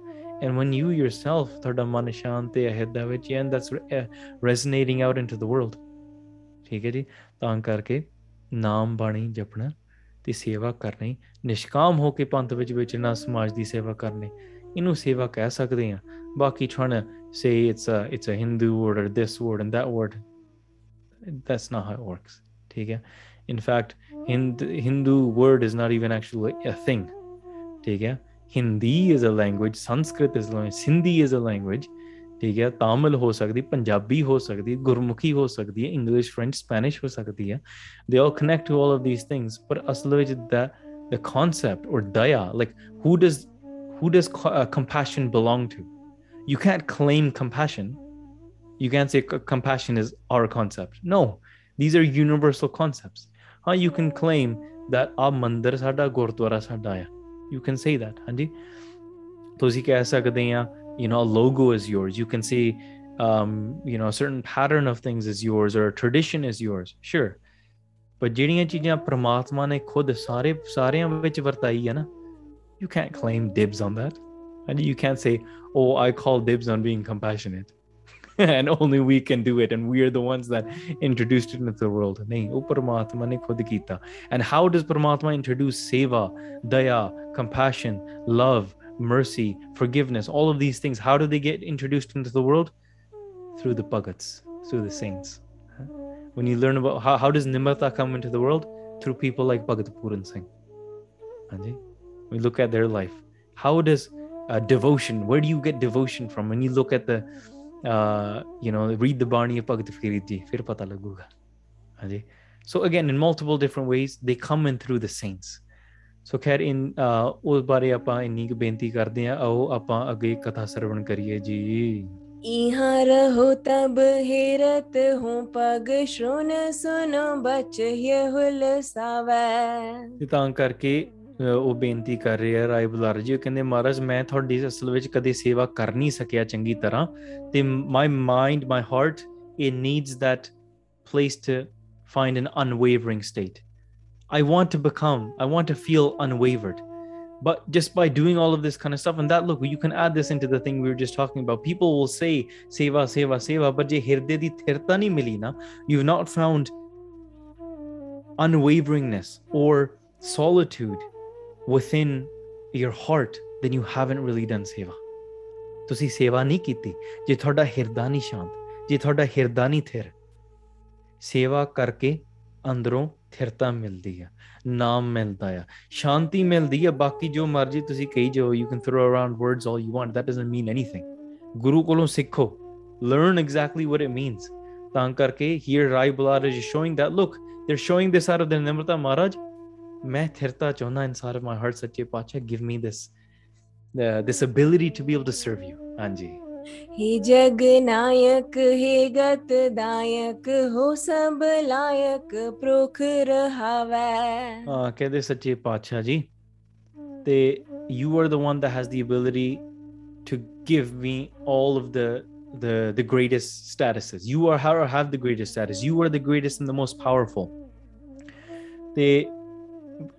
and when you yourself ਤੁਹਾਡਾ ਮਨ ਸ਼ਾਂਤ ਹੈ ਹਿਰਦੇ ਵਿੱਚ and that's re- resonating out into the world ਠੀਕ ਹੈ ਜੀ ਤਾਂ ਕਰਕੇ ਨਾਮ ਬਾਣੀ ਜਪਣਾ ਤੇ ਸੇਵਾ ਕਰਨੀ ਨਿਸ਼ਕਾਮ ਹੋ ਕੇ ਪੰਥ ਵਿੱਚ ਵਿਚਰਨਾ ਸਮਾਜ ਦੀ ਸੇਵਾ ਕਰਨੀ ਇਹਨੂੰ ਸੇਵਾ ਕਹਿ ਸਕਦੇ ਆ ਬਾਕੀ trying to say it's a it's a Hindu word or this word and that word. That's not how it works. Okay? In fact, Hindu word is not even actually a thing. Okay? Hindi is a language, Sanskrit is a language, Sindhi is a language. ठीक Tamil तामिल हो सकती पंजाबी हो सकती गुरमुखी हो सकती है English French Spanish हो सकती है they are all to all of these things पर असल विच द द कॉन्सेप्ट और दया like who does who does compassion belong to you can't claim compassion you can't say c- compassion is our concept no these are universal concepts how you can claim that ਆ ਮੰਦਰ ਸਾਡਾ ਗੁਰਦੁਆਰਾ ਸਾਡਾ ਆ you can say that ਹਾਂਜੀ ਤੁਸੀਂ ਕਹਿ ਸਕਦੇ ਆ you know a logo is yours you can say um you know a certain pattern of things is yours or a tradition is yours sure but ਜਿਹੜੀਆਂ ਚੀਜ਼ਾਂ ਪ੍ਰਮਾਤਮਾ ਨੇ ਖੁਦ ਸਾਰੇ ਸਾਰਿਆਂ ਵਿੱਚ ਵਰਤਾਈ ਹੈ ਨਾ you can't claim dibs on that and you can't say oh i call dibs on being compassionate. And only we can do it. And we are the ones that introduced it into the world. Oh and how does paramatma introduce seva daya compassion love mercy forgiveness all of these things? How do they get introduced into the world? Through the bhagats through the saints. When you learn about how, how does nimrata come into the world? Through people like bhagat puran singh. We look at their life. How does uh, devotion where do you get devotion from when you look at the uh, you know read the Barney of Bhagat Farid ji fir pata laguga Anji? so again in multiple different ways they come in through the saints ਸੋ ਖੈਰ ਇਨ ਉਸ ਬਾਰੇ ਆਪਾਂ ਇੰਨੀ ਕੁ ਬੇਨਤੀ ਕਰਦੇ ਆ ਆਓ ਆਪਾਂ ਅੱਗੇ ਕਥਾ ਸਰਵਣ ਕਰੀਏ ਜੀ यहाँ रहो तब हेरत हूँ पग श्रोन सुनो बच ये हुलसावै ਤੇ ਤਾਂ ਕਰਕੇ ਅਹ, ਉਹ ਬੇਨਤੀ ਕਰ ਰਹੇ ਆ ਰਾਏ ਬੁਲਾਰ ਜੀ ਉਹ ਕਹਿੰਦੇ ਮਹਾਰਾਜ ਮੈਂ ਤੁਹਾਡੀ ਅਸਲ ਵਿੱਚ ਕਦੇ ਸੇਵਾ ਕਰ ਨਹੀਂ ਸਕਿਆ ਚੰਗੀ ਤਰ੍ਹਾਂ ਤੇ my mind my heart it needs that place to find an unwavering state i want to become i want to feel unwavered but just by doing all of this kind of stuff and that look you can add this into the thing we were just talking about people will say seva seva seva but je hirde di thirta nahi mili na you've not found unwaveringness or solitude within your heart then you haven't really done seva ਤੁਸੀਂ ਸੇਵਾ ਨਹੀਂ ਕੀਤੀ ਜੇ ਤੁਹਾਡਾ ਹਿਰਦਾ ਨਹੀਂ ਸ਼ਾਂਤ ਜੇ ਤੁਹਾਡਾ ਹਿਰਦਾ ਨਹੀਂ ਥਿਰ ਸੇਵਾ ਕਰਕੇ ਅੰਦਰੋਂ ਥਿਰਤਾ ਮਿਲਦੀ ਆ ਨਾਮ ਮਿਲਦਾ ਆ ਸ਼ਾਂਤੀ ਮਿਲਦੀ ਆ ਬਾਕੀ ਜੋ ਮਰਜ਼ੀ ਤੁਸੀਂ ਕਹੀ ਜਾਓ you can throw around words all you want that doesn't mean anything ਗੁਰੂ ਕੋਲੋਂ ਸਿੱਖੋ learn exactly what it means ਤਾਂ ਕਰਕੇ here ਰਾਈ Bular is showing that look they're showing this out of their nimrata maharaj मैं थिरता चाहना इंसार ऑफ माय हार्ट सच्चे पातशाह give me this uh, this ability to be able to serve you. हां जी। हे जग नायक हे गत दायक हो सब लायक प्रोख रहावै। हां कहते सच्चे पातशाह जी ते you are the one that has the ability to give me all of the the the greatest statuses. You are have the greatest status. You are the greatest and the most powerful.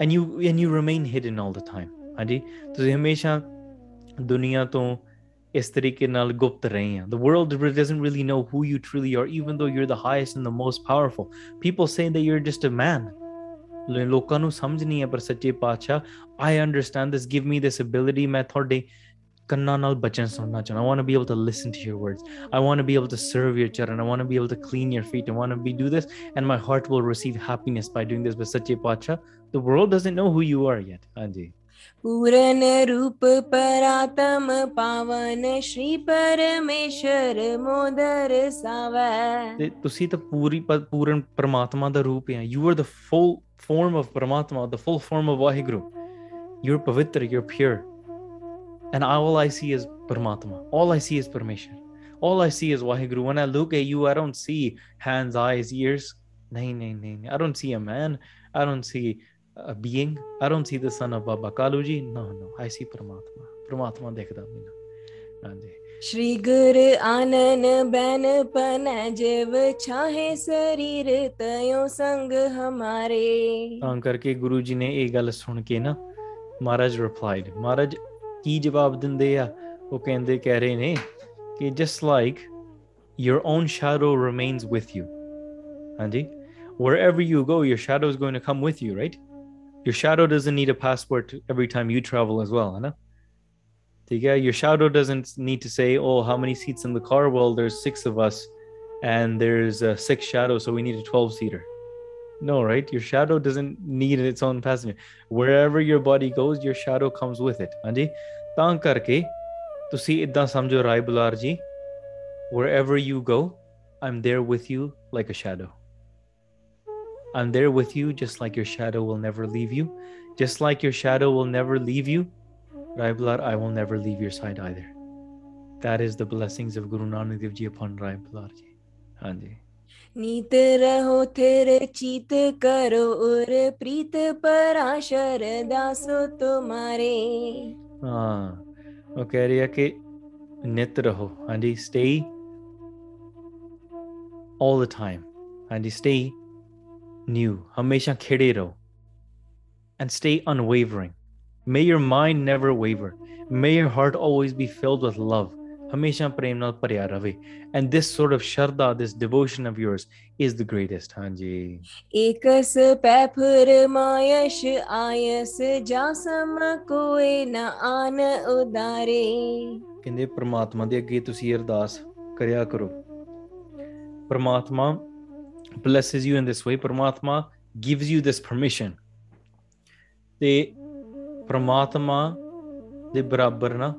and you and you remain hidden all the time ਹਾਂਜੀ ਤੁਸੀਂ ਹਮੇਸ਼ਾ ਦੁਨੀਆ ਤੋਂ ਇਸ ਤਰੀਕੇ ਨਾਲ ਗੁਪਤ ਰਹੇ ਆ the world doesn't really know who you truly are even though you're the highest and the most powerful people say that you're just a man ਲ- ਲੋਕਾਂ ਨੂੰ ਸਮਝ ਨਹੀਂ ਹੈ ਪਰ ਸੱਚੇ ਪਾਤਸ਼ਾਹ I understand this give me this ability ਮੈਂ ਤੁਹਾਡੇ ਕੰਨਾਂ ਨਾਲ ਬਚਨ ਸੁਣਨਾ ਚਾਹੁੰਦਾ I want to be able to listen to your words I want to be able to serve your charan I want to be able to clean your feet I want to be do this and my heart will receive happiness by doing this but ਸੱਚੇ ਪਾਤਸ਼ਾਹ the world doesn't know who you are yet ਹਾਂਜੀ पूरन रूप परातम पावन श्री परमेश्वर mother सावै ਤੇ ਤੁਸੀਂ ਤਾਂ ਪੂਰੀ ਪ- ਪੂਰਨ ਪਰਮਾਤਮਾ ਦਾ ਰੂਪ ਹੈ you are the full form of ਪਰਮਾਤਮਾ the full form of Waheguru you're pavitra you're pure and all i see is parmatma all i see is parmeshwar all i see is wahiguru when i look at you i don't see hands eyes ears nahin, nahin, nahin. i don't see a man i don't see a being i don't see the son of baba kaluji no no i see parmatma parmatma dikhda mainu ਹਾਂਜੀ श्री गुर आनन ban पन जीव छाहे शरीर तयो संग हमारे ਤਾਂ ਕਰਕੇ ਗੁਰੂ ਜੀ ਨੇ ਇਹ ਗੱਲ ਸੁਣ ਕੇ ਨਾ ਮਹਾਰਾਜ ਰਿਪਲਾਈਡ ਮਹਾਰਾਜ ਕੀ ਜਵਾਬ ਦਿੰਦੇ ਆ ਉਹ ਕਹਿੰਦੇ ਕਹਿ ਰਹੇ ਨੇ ਕਿ just like your own shadow remains with you ਹਾਂਜੀ wherever you go your shadow is going to come with you right your shadow doesn't need a passport every time you travel as well Anna. Yeah, your shadow doesn't need to say, oh, how many seats in the car? Well, there's six of us and there's uh, six shadows, so we need a 12 seater. No, right? Your shadow doesn't need its own passenger. Wherever your body goes, your shadow comes with it. ਹਾਂਜੀ ਤਾਂ ਕਰਕੇ to see it samjo rai bularji. wherever you go, I'm there with you like a shadow. I'm there with you just like your shadow will never leave you. Just like your shadow will never leave you, Rai Raibular, I will never leave your side either. That is the blessings of Guru Nanak Dev Ji upon Raibular Ji. Hanji. नीत रहो थिर चीत करो उर प्रीत पराशर दासो तुम्हारे हाँ वो कह रही है कि नित रहो हाँ जी स्टे ऑल द टाइम हाँ जी स्टे न्यू हमेशा खिड़े रहो and stay unwavering May your mind never waver. May your heart always be filled with love. ਹਮੇਸ਼ਾ ਪ੍ਰੇਮ ਨਾਲ ਭਰਿਆ ਰਵੇ। And this sort of shraddha this devotion of yours is the greatest ਹਾਂਜੀ। ਏਕਸ ਪੈਫਰ ਮਾਇਸ਼ ਆਇਸ ਜਾ ਸਮ ਕੋਏ ਨਾ ਆਨ ਉਦਾਰੇ। ਕਹਿੰਦੇ ਪ੍ਰਮਾਤਮਾ ਦੇ ਅੱਗੇ ਤੁਸੀਂ ਅਰਦਾਸ ਕਰਿਆ ਕਰੋ। ਪ੍ਰਮਾਤਮਾ blesses you in this way ਪ੍ਰਮਾਤਮਾ gives you this permission ਤੇ ਪ੍ਰਮਾਤਮਾ ਦੇ ਬਰਾਬਰ ਨਾ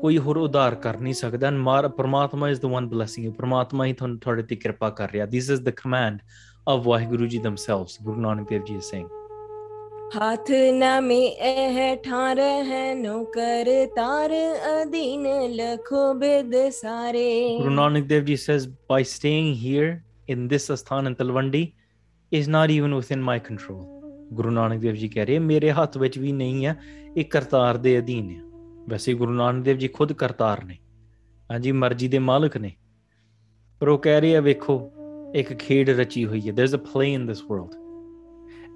ਕੋਈ ਹੋਰ ਉਧਾਰ ਕਰ ਨਹੀਂ ਸਕਦਾ। ਮਾਰ ਪ੍ਰਮਾਤਮਾ ਇਜ਼ ਦ ਵਨ ਬਲੇਸਿੰਗ ਪ੍ਰਮਾਤਮਾ ਹੀ ਤੁਹਾਨੂੰ ਤੁਹਾਡੇ ਤੇ ਕਿਰਪਾ ਕਰ ਰਿਹਾ। This is the command of Waheguru ji themselves Guru Nanak Dev ਜੀ ਸਿੰਘ ਹਾਥ ਨਾ ਮੇ ਇਹ ਠਾਰ ਹੈ ਨੋ ਕਰ ਤਾਰ ਅਧੀਨ ਲਖੋ ਬੇਦ ਸਾਰੇ। Guru Nanak Dev ji says by staying here in this asthan in Talwandi is not even within my control Guru Nanak Dev ji ਕਹਿ ਰਹੇ ਮੇਰੇ ਹੱਥ ਵਿੱਚ ਵੀ ਨਹੀਂ ਹੈ ਇਹ ਕਰਤਾਰ ਦੇ ਅਧੀਨ ਹੈ। ਵੈਸੇ ਗੁਰੂ ਨਾਨਕ ਦੇਵ ਜੀ ਖੁਦ ਕਰਤਾਰ ਨੇ ਹਾਂਜੀ ਮਰਜ਼ੀ ਦੇ ਮਾਲਕ ਨੇ ਪਰ ਉਹ ਕਹਿ ਰਹੇ ਆ ਵੇਖੋ ਇੱਕ ਖੇਡ ਰਚੀ ਹੋਈ ਹੈ there's a play in this world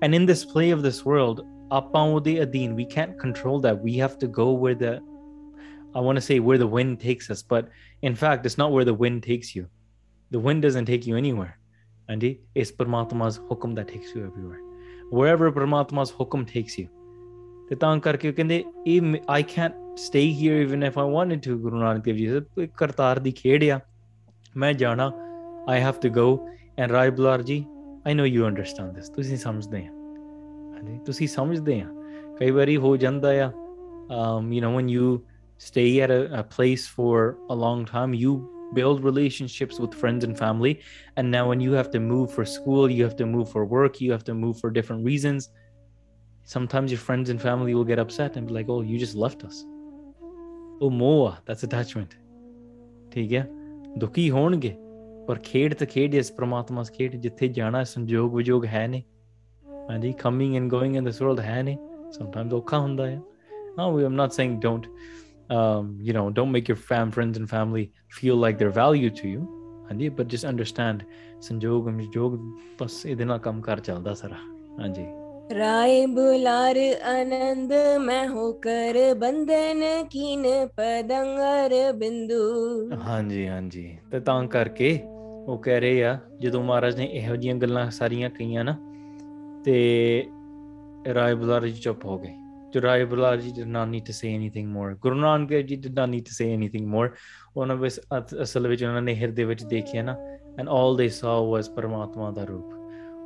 and in this play of this world ਆਪਾਂ ਉਹਦੇ ਅਧੀਨ we can't control that we have to go where the I want to say where the wind takes us but in fact it's not where the wind takes you the wind doesn't take you anywhere and it's Paramatma's hukum that takes you everywhere wherever Paramatma's hukum takes you ਤੇ ਤਾਂ ਕਰਕੇ ਉਹ ਕਹਿੰਦੇ ਇਹ ਮ- I can't stay here even if I wanted to ਗੁਰੂ ਨਾਨਕ ਦੇਵ ਜੀ ਸਾਹਿਬ ਇਹ ਕਰਤਾਰ ਦੀ ਖੇਡ ਆ ਮੈਂ ਜਾਣਾ I have to go and ਰਾਏ ਬੁਲਾਰ ਜੀ I know you understand this ਤੁਸੀਂ ਸਮਝਦੇ ਆ ਹਾਂਜੀ ਤੁਸੀਂ ਸਮਝਦੇ ਆ ਕਈ ਵਾਰੀ ਹੋ ਜਾਂਦਾ ਆ um, you know when you stay at a, a place for a long time you build relationships with friends and family and now when you have to move for school you have to move for work you have to move for different reasons sometimes your friends and family will get upset and be like oh you just left us ਉਹ ਮੋਹ ਆ that's attachment ਠੀਕ ਹੈ ਦੁਖੀ ਹੋਣਗੇ ਪਰ ਖੇਡ ਤੇ ਖੇਡ ਇਸ ਪ੍ਰਮਾਤਮਾ ਦੀ ਖੇਡ ਜਿੱਥੇ ਜਾਣਾ ਸੰਜੋਗ ਵਿਜੋਗ ਹੈ ਨਹੀਂ ਹਾਂਜੀ coming and going in this world ਹੈ ਨਹੀਂ ਸਮਟਾਈਮਸ ਔਖਾ ਹੁੰਦਾ ਹੈ ਹਾਂ ਵੀ I'm not saying don't um, you know, don't make your fam friends and family feel like they're value to you. ਹਾਂਜੀ but just understand ਸੰਜੋਗ ਸੰਜੋਗ ਬਸ ਇਹਦੇ ਨਾਲ ਕੰਮ ਕਰ ਚੱਲਦਾ ਸਾਰਾ ਹਾਂਜੀ राय बुलार आनंद मैं होकर बंधन कीन पदंगर बिंदु ਹਾਂਜੀ ਹਾਂਜੀ ਤੇ ਤਾਂ ਕਰਕੇ ਉਹ ਕਹਿ ਰਹੇ ਆ ਜਦੋਂ ਮਹਾਰਾਜ ਨੇ ਇਹੋ ਜੀਆਂ ਗੱਲਾਂ ਸਾਰੀਆਂ ਕਹੀਆਂ ਨਾ ਤੇ ਰਾਏ ਬੁਲਾਰ ਜੀ ਚੁੱਪ ਹੋ ਗਏ ਜੋ ਰਾਏ ਬੁਲਾਰ ਜੀ did not need to say anything more ਗੁਰੂ ਨਾਨਕ ਦੇਵ ਜੀ did not need to say anything more ਉਹਨਾਂ ਵਿੱਚ ਅਤ- ਅਸਲ ਵਿੱਚ ਉਹਨਾਂ ਨੇ ਹਿਰਦੇ ਵਿੱਚ ਦੇਖਿਆ ਨਾ and all they saw was ਪਰਮਾਤਮਾ ਦਾ ਰੂਪ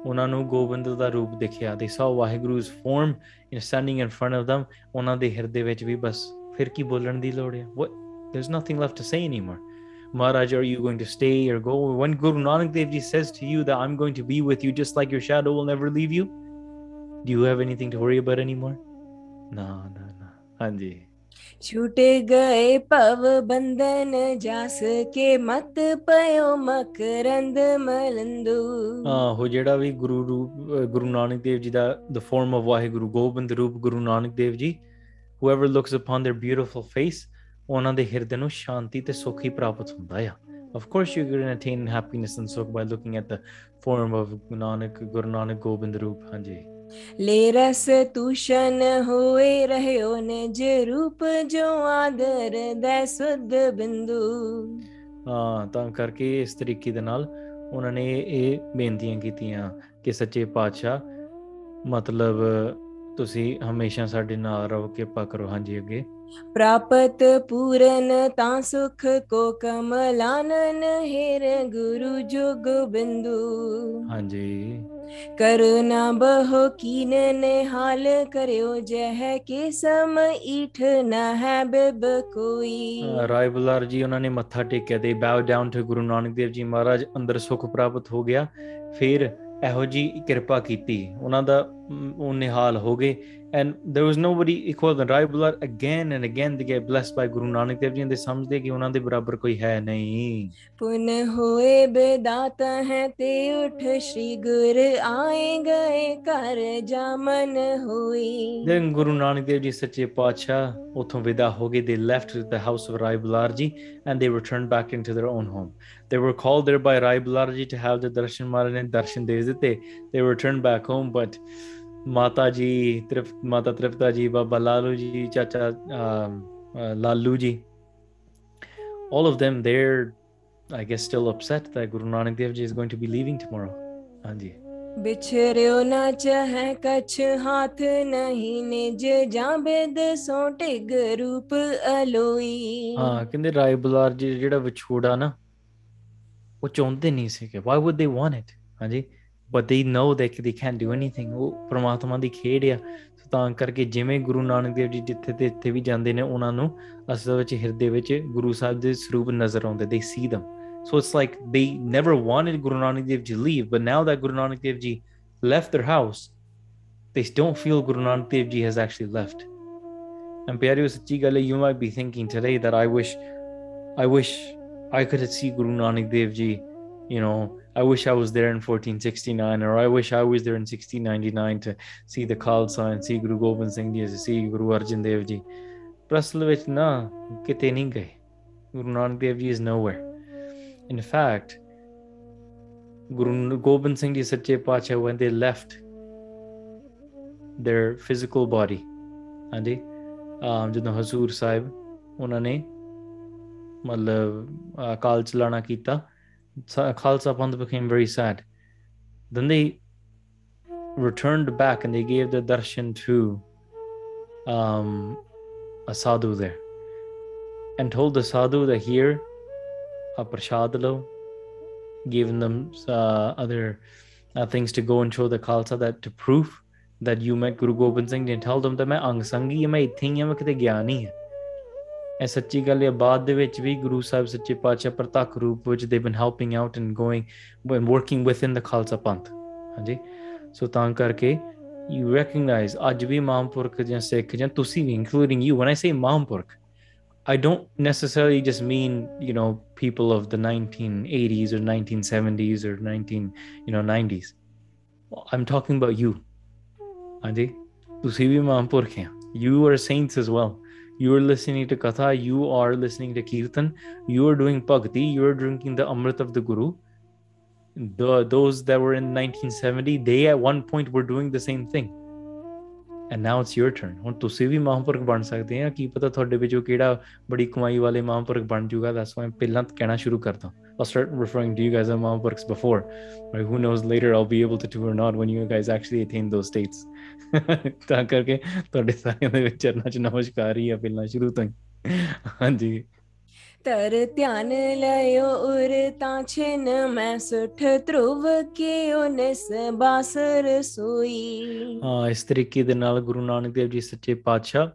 ਉਹਨਾਂ ਨੂੰ ਗੋਬਿੰਦ ਦਾ ਰੂਪ ਦਿਖਿਆ they saw ਵਾਹਿਗੁਰੂ's form in standing in front of them ਉਹਨਾਂ ਦੇ ਹਿਰਦੇ ਵਿੱਚ ਵੀ ਬਸ ਫਿਰ ਕੀ ਬੋਲਣ ਦੀ ਲੋੜ ਹੈ what there's nothing left to say anymore Maharaj, are you going to stay or go? When Guru Nanak Dev Ji says to you that I'm going to be with you just like your shadow will never leave you, do you have anything to worry about anymore? No, no, no. Hanji. छूट गए पव बंधन जास के मत पयो मकरंद मलंदू ਹਾਂ ਉਹ ਜਿਹੜਾ ਵੀ ਗੁਰੂ ਰੂਪ ਅਹ ਗੁਰੂ ਨਾਨਕ ਦੇਵ ਜੀ ਦਾ the form of Waheguru Gobind ਰੂਪ Guru Nanak Dev ji whoever looks upon their beautiful face ਉਹਨਾਂ ਦੇ ਹਿਰਦੇ ਨੂੰ ਸ਼ਾਂਤੀ ਤੇ ਸੁੱਖ ਹੀ ਪ੍ਰਾਪਤ ਹੁੰਦਾ ਆ of course you're going to attain happiness and sukh by looking at the form of Nanak Guru Nanak Gobind ਰੂਪ ਹਾਂਜੀ લે રસ તુષન હોએ રહ્યો ને જે રૂપ જો આદર દે સુદ બિંદુ ਹਾਂ, ਤਾਂ ਕਰਕੇ ਇਸ ਤਰੀਕੇ ਦੇ ਨਾਲ ਉਹਨਾਂ ਨੇ ਇਹ ਬੇਨਤੀਆਂ ਕੀਤੀਆਂ ਕਿ ਸੱਚੇ ਪਾਤਸ਼ਾਹ, ਮਤਲਬ ਤੁਸੀਂ ਹਮੇਸ਼ਾ ਸਾਡੇ ਨਾਲ ਰਹੋ, ਕਿਰਪਾ ਕਰੋ, ਹਾਂਜੀ ਅੱਗੇ। ਪ੍ਰਾਪਤ ਪੂਰਨ ਤਾਂ ਸੁਖ ਕੋ ਕਮਲਾਨਨ ਹੇਰ ਗੁਰੂ ਜੁਗ ਬਿੰਦੂ। ਹਾਂਜੀ। ਕਰੁਣਾ ਬਹੁ ਕੀਨ ਨੇ ਹਾਲ ਕਰਿਓ ਜਹ ਕੇ ਸਮ ਈਠ ਨਾ ਹੈ ਬਿਬ ਕੋਈ। ਰਾਏ ਬੁਲਾਰ ਜੀ ਉਹਨਾਂ ਨੇ ਮੱਥਾ ਟੇਕਿਆ ਤੇ bow down to Guru Nanak Dev ji Maharaj ਅੰਦਰ ਸੁਖ ਪ੍ਰਾਪਤ ਹੋ ਗਿਆ। ਫਿਰ ਇਹੋ ਜੀ ਕਿਰਪਾ ਕੀਤੀ। ਉਹਨਾਂ ਦਾ only hal ho gaye and there was nobody equal than rival again and again they get blessed by guru nanak dev ji and they samjhde ki ਉਹਨਾਂ ਦੇ ਬਰਾਬਰ ਕੋਈ ਹੈ ਨਹੀਂ ਪੁਨ ਹੋਏ ਬੇਦਾਤਾ ਹੈ ਤੇ ਉਠ ਸ਼੍ਰੀ ਗੁਰ ਆਏ ਗਏ ਕਰ ਜਮਨ ਹੋਈ then guru nanak dev ji ਸੱਚੇ ਪਾਤਸ਼ਾਹ ਉਥੋਂ ਵਿਦਾ ਹੋ ਗਏ they left the house of rivalar ji and they returned back into their own home they were called there by rivalar ji to have the darshan maharaj ne darshan de dite they returned back home but ਮਾਤਾ ਜੀ ਤ੍ਰਿਪ ਮਾਤਾ ਤ੍ਰਿਪਤਾ ਜੀ ਬਾਬਾ ਲਾਲੂ ਜੀ ਚਾਚਾ ਲਾਲੂ ਜੀ। All of them they're i guess still upset that guru nanak dev ji is going to be leaving tomorrow. ਹਾਂਜੀ। ਬਿਛਰਿਓ ਨਾ ਚਹੈ ਕਛ ਹਾਥ ਨਹੀਂ ਨਿਜ ਜਾਂਬੇ ਦੇ ਸੋਟੇ ਗਰੂਪ ਅਲੋਈ। ਹਾਂ ਕਹਿੰਦੇ ਰਾਏ ਬੁਲਾਰ ਜੀ ਜਿਹੜਾ ਵਿਛੋੜਾ ਨਾ ਉਹ ਚਾਹੁੰਦੇ ਨਹੀਂ ਸੀਗੇ। Why would they want it ਹਾਂਜੀ। but they know that they can't do anything ਉਹ ਪ੍ਰਮਾਤਮਾ ਦੀ ਖੇਡ ਆ ਸੋ ਤਾਂ ਕਰਕੇ ਜਿਵੇਂ ਗੁਰੂ ਨਾਨਕ ਦੇਵ ਜੀ ਜਿੱਥੇ ਤੇ ਇੱਥੇ ਵੀ ਜਾਂਦੇ ਨੇ ਉਹਨਾਂ ਨੂੰ ਅਸਲ ਵਿੱਚ ਹਿਰਦੇ ਵਿੱਚ ਗੁਰੂ ਸਾਹਿਬ ਦੇ ਸਰੂਪ ਨਜ਼ਰ ਆਉਂਦੇ they see them so it's like they never wanted Guru Nanak Dev Ji leave but now that Guru Nanak Dev Ji left their house they don't feel Guru Nanak Dev Ji has actually left and ਪਿਆਰਿਓ ਸੱਚੀ ਗੱਲ ਹੈ you might be thinking today that I wish I wish I could see Guru Nanak Dev Ji you know I wish I was there in 1469 or I wish I was there in 1699 to see the Khalsa and see Guru Gobind Singh Ji to see Guru Arjan Dev Ji ਪਰ ਅਸਲ ਵਿੱਚ ਨਾ ਕਿਤੇ ਨਹੀਂ ਗਏ Guru Nanak Dev Ji is nowhere in fact Guru Gobind Singh Ji Sache Pacha when they left their physical body ਹਾਂਜੀ um, ਜਦੋਂ ਹਜ਼ੂਰ ਸਾਹਿਬ ਉਹਨਾਂ ਨੇ ਮਤਲਬ ਅਕਾਲ ਚਲਾਣਾ ਕੀਤਾ Sa- Khalsa Pandit became very sad. Then they returned back and they gave the darshan to um, a sadhu there and told the sadhu that here, a prasad giving them uh, other uh, things to go and show the Khalsa that to prove that you met Guru Gobind Singh and tell them that I am Angsangi, I am Ithing, I am Gyani. Hai. ਗਿਆ ਨਹੀਂ ਹਾਂ ਇਹ ਸੱਚੀ ਗੱਲ ਹੈ ਬਾਅਦ ਦੇ ਵਿੱਚ ਵੀ ਗੁਰੂ ਸਾਹਿਬ ਸੱਚੇ ਪਾਤਸ਼ਾਹ ਪ੍ਰਤੱਖ ਰੂਪ ਵਿੱਚ they been helping out and going when working within the Khalsa Panth ਹਾਂਜੀ ਸੋ ਤਾਂ ਕਰਕੇ you recognize ਅੱਜ ਵੀ ਮਹਾਂਪੁਰਖ ਜਾਂ ਸਿੱਖ ਜਾਂ ਤੁਸੀਂ ਵੀ including you when I say mahapurakh I don't necessarily just mean you know people of the 1980s or 1970s or 19 you know 90s I'm talking about you ਹਾਂਜੀ ਤੁਸੀਂ ਵੀ ਮਹਾਂਪੁਰਖ ਹੈ you are saints as well you are listening to katha you are listening to kirtan you are doing bhakti you are drinking the amrit of the guru the those that were in 1970 they at one point were doing the same thing and now it's your turn ਹੁਣ ਤੁਸੀਂ ਵੀ ਮਹਾਂਪੁਰਖ ਬਣ ਸਕਦੇ ਆ ਕੀ ਪਤਾ ਤੁਹਾਡੇ ਵਿੱਚੋਂ ਕਿਹੜਾ ਬੜੀ ਕਮਾਈ ਵਾਲੇ ਮਹਾਂਪੁਰਖ ਬਣ ਜਾਊਗਾ ਦੱਸ ਮੈਂ ਪਹਿਲਾਂ ਕਹਿਣਾ ਸ਼ੁਰੂ ਕਰਦਾ I'll start referring to you guys as Mahampurkhs before. Right? Who knows later I'll be able to do or not when you guys actually attain those states. ਤਾਂ ਕਰਕੇ ਤੁਹਾਡੇ ਸਾਰਿਆਂ ਦੇ ਵਿੱਚ ਚਰਨਾਂ 'ਚ ਨਮਸਕਾਰ ਹੀ ਆ ਪਹਿਲਾਂ ਸ਼ੁਰੂ ਤੋਂ ਹੀ। ਹਾਂਜੀ। ਤਰ ਧਿਆਨ ਲਇਓ ਉਰ ਤਾਂ ਛਿਨ ਮੈਂ ਸੁਠ ਧਰੁਵ ਕੇ ਉਨਸ ਬਾਸਰ ਸੋਈ। ਹਾਂ ਇਸ ਤਰੀਕੇ ਦੇ ਨਾਲ ਗੁਰੂ ਨਾਨਕ ਦੇਵ ਜੀ ਸੱਚੇ ਪਾਤਸ਼ਾਹ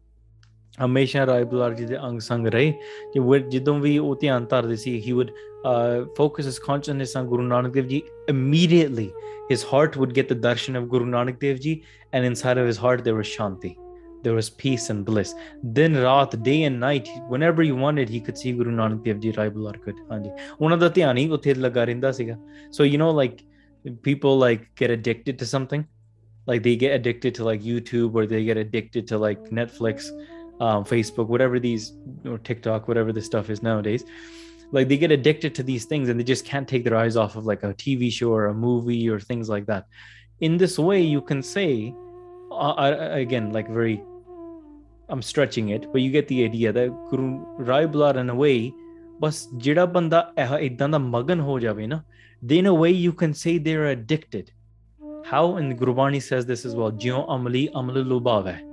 ਹਮੇਸ਼ਾ ਰਾਏ ਬੁਲਾਰ ਜੀ ਦੇ ਅੰਗ ਸੰਗ ਰਹੇ ਕਿ ਉਹ ਜਦੋਂ ਵੀ ਉਹ ਧਿਆਨ ਧਰਦੇ ਸੀ he would uh, focus his consciousness on Guru Nanak Dev Ji immediately his heart would get the darshan of Guru Nanak Dev Ji and inside of his heart there was shanti there was peace and bliss then raat day and night whenever he wanted he could see Guru Nanak Dev Ji Rai Bular could ਹਾਂਜੀ ਉਹਨਾਂ ਦਾ ਧਿਆਨ ਹੀ ਉੱਥੇ ਲੱਗਾ ਰਹਿੰਦਾ ਸੀਗਾ so you know like people like get addicted to something like they get addicted to like YouTube or they get addicted to like Netflix, um, Facebook, whatever these or TikTok, whatever this stuff is nowadays. Like they get addicted to these things and they just can't take their eyes off of like a TV show or a movie or things like that. In this way, you can say, uh, I, again, like very, I'm stretching it, but you get the idea that Guru Rai Bular in a way, ਬਸ ਜਿਹੜਾ ਬੰਦਾ ਇਹ ਇਦਾਂ ਦਾ ਮਗਨ ਹੋ ਜਾਵੇ ਨਾ then in a way you can say they're addicted how and Gurbani says this as well ਜਿਉ ਅਮਲੀ ਅਮਲ ਲੁਭਾਵੇ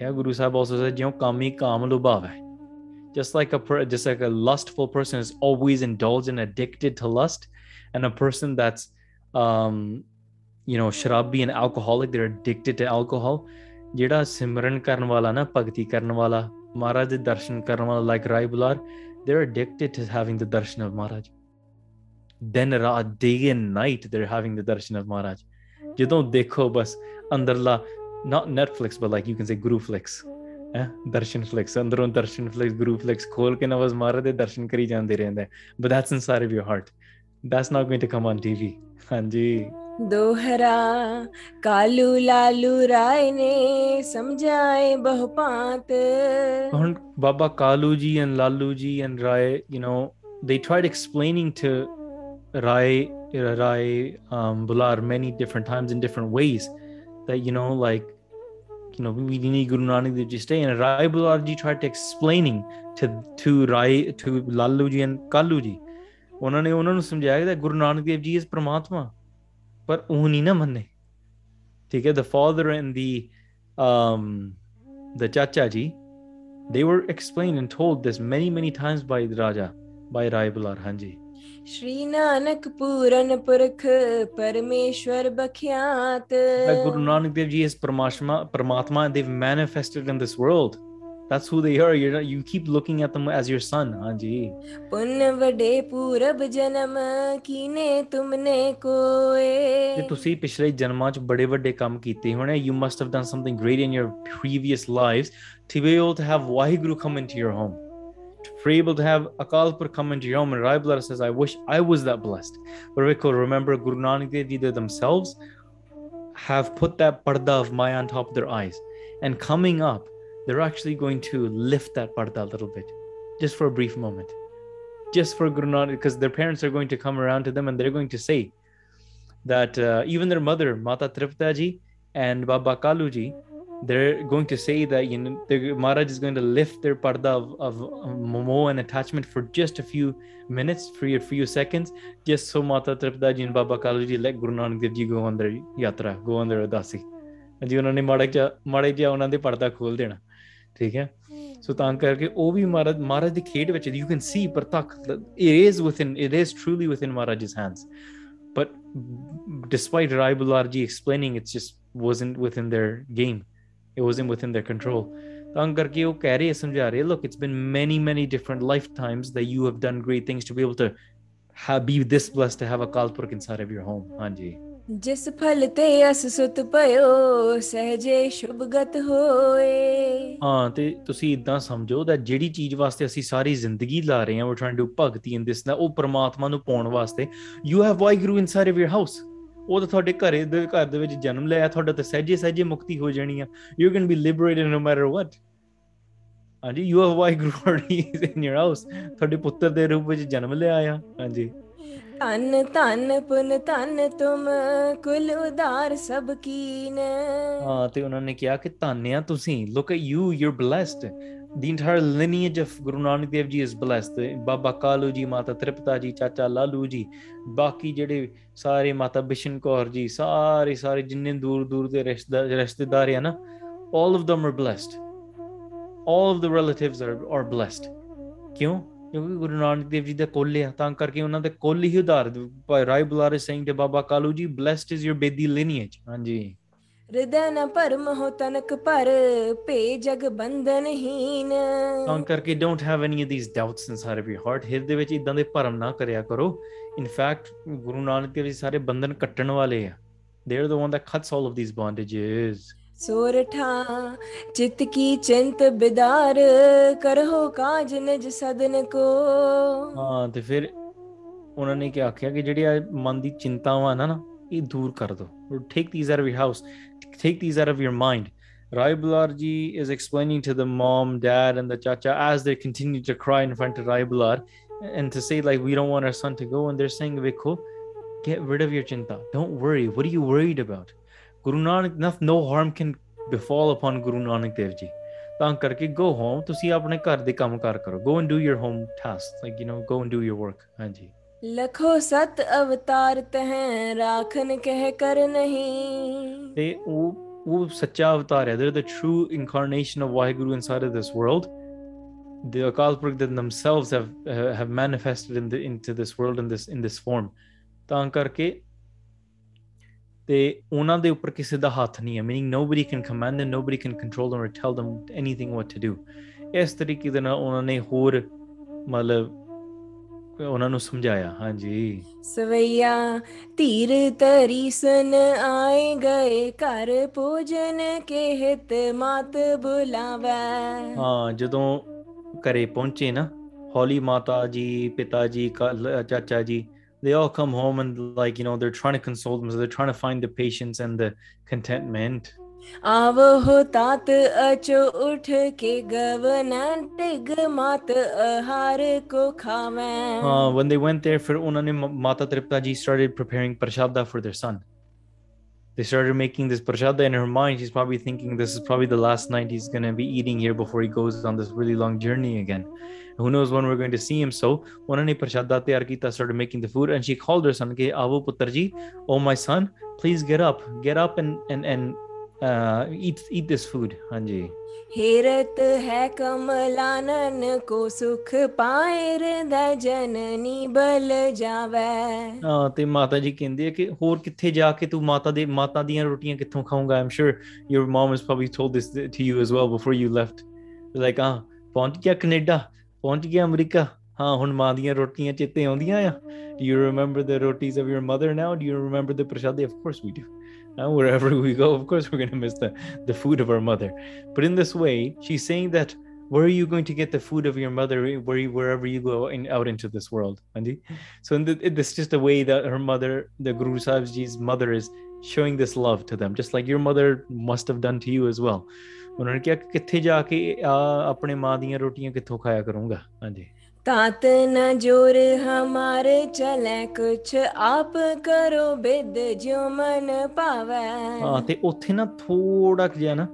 yeah Guru Sahib also said ਜਿਉ ਕਾਮੀ ਕਾਮ ਲੁਭਾਵੇ just like a per- just like a lustful person is always indulged and addicted to lust and a person that's um you know shrabi and alcoholic they're addicted to alcohol ਜਿਹੜਾ ਸਿਮਰਨ ਕਰਨ ਵਾਲਾ ਨਾ ਭਗਤੀ ਕਰਨ ਵਾਲਾ ਮਹਾਰਾਜ ਦੇ ਦਰਸ਼ਨ ਕਰਨ ਵਾਲਾ like Rai Bular they're addicted to having the darshan of Maharaj then ra- day and night they're having the darshan of Maharaj ਜਦੋਂ ਦੇਖੋ ਬਸ ਅੰਦਰਲਾ not netflix but like you can say guru flicks ਹੈ ਦਰਸ਼ਨ ਫਲਿਕਸ ਅੰਦਰੋਂ ਦਰਸ਼ਨ ਫਲਿਕਸ ਗੁਰੂ flakes ਖੋਲ ਕੇ ਨਵਾਜ਼ ਮਾਰੇ ਦੇ ਦਰਸ਼ਨ ਕਰੀ ਜਾਂਦੇ ਰਹਿੰਦੇ but that's inside of your heart that's not going to come on tv ਹਾਂਜੀ दोहरा कालू लालू राय ने समझाए बहुपात ਹੁਣ ਬਾਬਾ ਕਾਲੂ ਜੀ and ਲਾਲੂ ਜੀ and rai you know they tried explaining to rai rai um bular many different times in different ways that you know like you know, we need Guru Nanak Dev Ji's day. And Rai Bularji tried to explaining to to Rai to Lalu ji and Kalu ji. उन्होंने उन्होंने समझाया कि Guru Nanak Dev ji is परमात्मा पर ऊह नहीं ना मन्ने ठीक है the father and the the chacha ji they were explain and told this many many times by raja by Rai Bular हाँ जी श्री नानक पूरन पुरख परमेश्वर बख्यात that Guru Nanak Dev Ji is Paramatma, Paramatma and they've manifested in this world. That's who they are. You're not, you keep looking at them as your son, Hanji. पुन वडे पूरब जन्म कीने तुमने ਜੇ कोए ਤੁਸੀਂ ਪਿਛਲੇ ਜਨਮਾਂ 'ਚ ਬੜੇ ਵੱਡੇ ਕੰਮ ਕੀਤੇ ਹੋਣੇ you must have done something great in your previous lives to be able to have Waheguru come into your home be able to have Akalpur come into your home. And Rai Bular says I wish I was that blessed. But we could remember Guru Nanak Dev themselves have put that parda of Maya on top of their eyes. And coming up they're actually going to lift that parda a little bit just for a brief moment. Just for Guru Nanak because their parents are going to come around to them and they're going to say that uh, even their mother, Mata Tripta ji and Baba Kalu ji, they're going to say that you know the Maharaj is going to lift their parda of, of momo and attachment for just a few minutes, for a few seconds, just so Mata Triptaji and Baba Kaluji let Guru Nanak Dev Ji go on their yatra, go on their udasi. Hmm. So you can see it is within it is truly within Maharaj's hands. But despite Rai Bularji explaining, it just wasn't within their game it wasn't within their control. Oh, look it's been many many different lifetimes that you have done great things to be able to have, be this blessed to have a kalpurk inside of your home. ਹਾਂਜੀ ਜਿਸ ਫਲ ਤੇ ਅਸ ਸੁਤ ਪਇਓ ਸਹਜੇ ਸ਼ੁਭਗਤ ਹੋਏ ਹਾਂ ਤੇ ਤੁਸੀਂ ਇਦਾਂ ਸਮਝੋ ਦਾ ਜਿਹੜੀ ਚੀਜ਼ ਵਾਸਤੇ ਅਸੀਂ ਸਾਰੀ ਜ਼ਿੰਦਗੀ ਲਾ ਰਹੇ ਹਾਂ ਵੀ ਟ੍ਰਾਈਂਗ ਟੂ ਭਗਤੀ ਇਨ ਦਿਸ ਨਾ ਉਹ ਪਰਮਾਤਮਾ ਨੂੰ ਪਾਉਣ ਵਾਸਤੇ you have inside of your house ਉਹ ਤਾਂ ਤੁਹਾਡੇ ਘਰੇ ਦੇ ਘਰ ਦੇ ਵਿੱਚ ਜਨਮ ਲਿਆ ਤੁਹਾਡਾ ਤਾਂ ਸਹਿਜੇ ਸਹਿਜੇ ਮੁਕਤੀ ਹੋ ਜਾਣੀ ਆ। You can be liberated no matter what ਹਾਂਜੀ you have Waheguru already in your house ਤੁਹਾਡੇ ਪੁੱਤਰ ਦੇ ਰੂਪ ਵਿੱਚ ਜਨਮ ਲਿਆ ਆ। ਹਾਂਜੀ। ਧਨ ਧਨ ਪੁਨ ਧਨ ਤੁਮ ਕੁਲ ਉਦਾਰ ਸਭ ਕੀਨ। ਹਾਂ ਤੇ ਉਹਨਾਂ ਨੇ ਕਿਹਾ ਕਿ ਧੰਨਿਆ ਤੁਸੀਂ। Look at you you're blessed the entire lineage of Guru Nanak Dev Ji is blessed ਬਾਬਾ ਕਾਲੂ ਜੀ ਮਾਤਾ ਤ੍ਰਿਪਤਾ ਜੀ ਚਾਚਾ ਲਾਲੂ ਜੀ ਬਾਕੀ ਜਿਹੜੇ ਸਾਰੇ ਮਾਤਾ ਬਿਸ਼ਨ ਕੌਰ ਜੀ ਸਾਰੇ ਸਾਰੇ ਜਿੰਨੇ ਦੂਰ ਦੂਰ ਦੇ ਰਿਸ਼ਤੇਦਾਰ ਰਿਸ਼ਤੇਦਾਰ ਆ ਨਾ all of them are blessed all of the relatives are are blessed ਕਿਉਂ ਕਿਉਂਕਿ ਗੁਰੂ ਨਾਨਕ ਦੇਵ ਜੀ ਦੇ ਕੋਲੇ ਆ ਤਾਂ ਕਰਕੇ ਉਹਨਾਂ ਦੇ ਕੋਲ ਹੀ ਉਧਾਰ ਭਾਈ ਰਾਏ ਬੁਲਾਰੇ ਸਿੰਘ ਤੇ ਬਾਬਾ Kalu ji blessed is your bedi lineage ਹਾਂਜੀ ਹਿਰਦੈ ਨ ਭਰਮ ਹੋ ਤਨਕ ਪਰ ਭੇ ਜਗ ਬੰਧਨਹੀਨ ਤਾਂ ਕਰਕੇ don't have any of these doubts inside of your heart ਹਿਰਦੇ ਵਿੱਚ ਇਦਾਂ ਦੇ ਭਰਮ ਨਾ ਕਰਿਆ ਕਰੋ। In fact ਗੁਰੂ ਨਾਨਕ ਦੇਵ ਜੀ ਸਾਰੇ ਬੰਧਨ ਕੱਟਣ ਵਾਲੇ ਆ। They are the one that cuts all of these bondages ਸੋਰਠਾ ਚਿਤ ਕੀ ਚਿੰਤ ਬਿਦਾਰ ਕਰੋ ਕਾਜ ਨਿਜ ਸਦਨ ਕੋ। ਹਾਂ ਤੇ ਫਿਰ ਉਹਨਾਂ ਨੇ ਕੀ ਆਖਿਆ ਕਿ ਜਿਹੜੀ ਮਨ ਦੀ ਚਿੰਤਾਵਾਂ ਨਾ ਨਾ ਇਹ ਦੂਰ ਕਰ ਦੋ these out of your house take these out of your mind Rai Bular ji is explaining to the mom, dad, and the chacha as they continue to cry in front of Rai Bular and to say, like, we don't want our son to go. And they're saying, Vikho, get rid of your chinta. Don't worry. What are you worried about? Guru Nanak, no, no harm can befall upon Guru Nanak Dev Ji. ਤਾਂ ਕਰਕੇ go home ਤੁਸੀਂ ਆਪਣੇ ਘਰ ਦੇ ਕੰਮ ਕਾਰ ਕਰੋ go and do your home tasks like you know go and do your work ਹਾਂਜੀ ਲਖੋ ਸਤ ਅਵਤਾਰ ਤਹ ਰਾਖਨ ਕਹਿ ਕਰ ਨਹੀਂ ਤੇ ਉਹ ਉਹ ਸੱਚਾ ਅਵਤਾਰ ਹੈ they're the true incarnation of Waheguru inside of this world the Akal Purkh that themselves have uh, have manifested in the into this world in this in this form ਤਾਂ ਕਰਕੇ ਤੇ ਉਹਨਾਂ ਦੇ ਉੱਪਰ ਕਿਸੇ ਦਾ ਹੱਥ ਨਹੀਂ ਹੈ meaning nobody can command them nobody can control them or tell them anything what to do ਇਸ ਤਰੀਕੇ ਦੇ ਨਾਲ ਉਹਨਾਂ ਨੇ ਹੋਰ ਮਤਲਬ ਉਹਨਾਂ ਨੂੰ ਸਮਝਾਇਆ ਹਾਂਜੀ ਸਵਈਆ ਧੀਰ ਤਰੀ ਸੁਨ ਆਏ ਗਏ ਘਰ ਭੋਜਨ ਕੇ ਹਿਤ ਮਾਤ ਬੁਲਾਵੈ ਹਾਂ ਜਦੋਂ ਘਰੇ ਪਹੁੰਚੇ ਨਾ ਹੌਲੀ ਮਾਤਾ ਜੀ ਪਿਤਾ ਜੀ ਚਾਚਾ ਜੀ they all come home and like you know they're trying to console them so they're trying to find the patience and the contentment तात अचो उठ के टिग मात आहार को खावें। uh, When they went there फिर उन्होंने माता त्रिप्ता जी started preparing prashada for their son. They started making this prashada in her mind. She's probably thinking this is probably the last night he's going to be eating here before he goes on this really long journey again. Who knows when we're going to see him. So one prashada taiyar started making the food and she called her son ke aavo oh my son please get up. Get up and and and uh, eat eat this food ਹਾਂਜੀ हेरत है कमलानन को सुख पाए हृदय जननी बल जावै ਹਾਂ ਤੇ ਮਾਤਾ ਜੀ ਕਹਿੰਦੇ ਆ ਕਿ ਹੋਰ ਕਿੱਥੇ ਜਾ ਕੇ ਤੂੰ ਮਾਤਾ ਦੇ ਮਾਤਾ ਦੀਆਂ ਰੋਟੀਆਂ ਕਿੱਥੋਂ ਖਾਊਂਗਾ I'm sure your mom has probably told this to you as well before you left like ah ਪਹੁੰਚ ਗਿਆ ਕੈਨੇਡਾ ਪਹੁੰਚ ਗਿਆ ਅਮਰੀਕਾ ਹਾਂ ਹੁਣ ਮਾਂ ਦੀਆਂ ਰੋਟੀਆਂ ਚੇਤੇ ਆਉਂਦੀਆਂ ਆ do you remember the rotis of your mother now do you remember the prashad of course we do now wherever we go of course we're going to miss the the food of our mother but in this way she's saying that where are you going to get the food of your mother where you, wherever you go in, out into this world Andy? so in the, it- this is just a way that her mother the guru sahib ji's mother is showing this love to them just like your mother must have done to you as well ਉਹਨਾਂ ਨੇ ਕਿਹਾ ਕਿ ਕਿੱਥੇ ਜਾ ਕੇ ਆ ਆਪਣੇ ਮਾਂ ਦੀਆਂ ਰੋਟੀਆਂ ਕਿੱਥੋਂ ਖਾਇਆ ਕਰੂੰਗਾ ਹਾਂਜੀ तात न जोर हमारे चले कुछ आप करो बिद जो मन पावै ਹਾਂ ਤੇ ਉੱਥੇ ਨਾ ਥੋੜਾ ਕੁ ਜਿਹਾ ਨਾ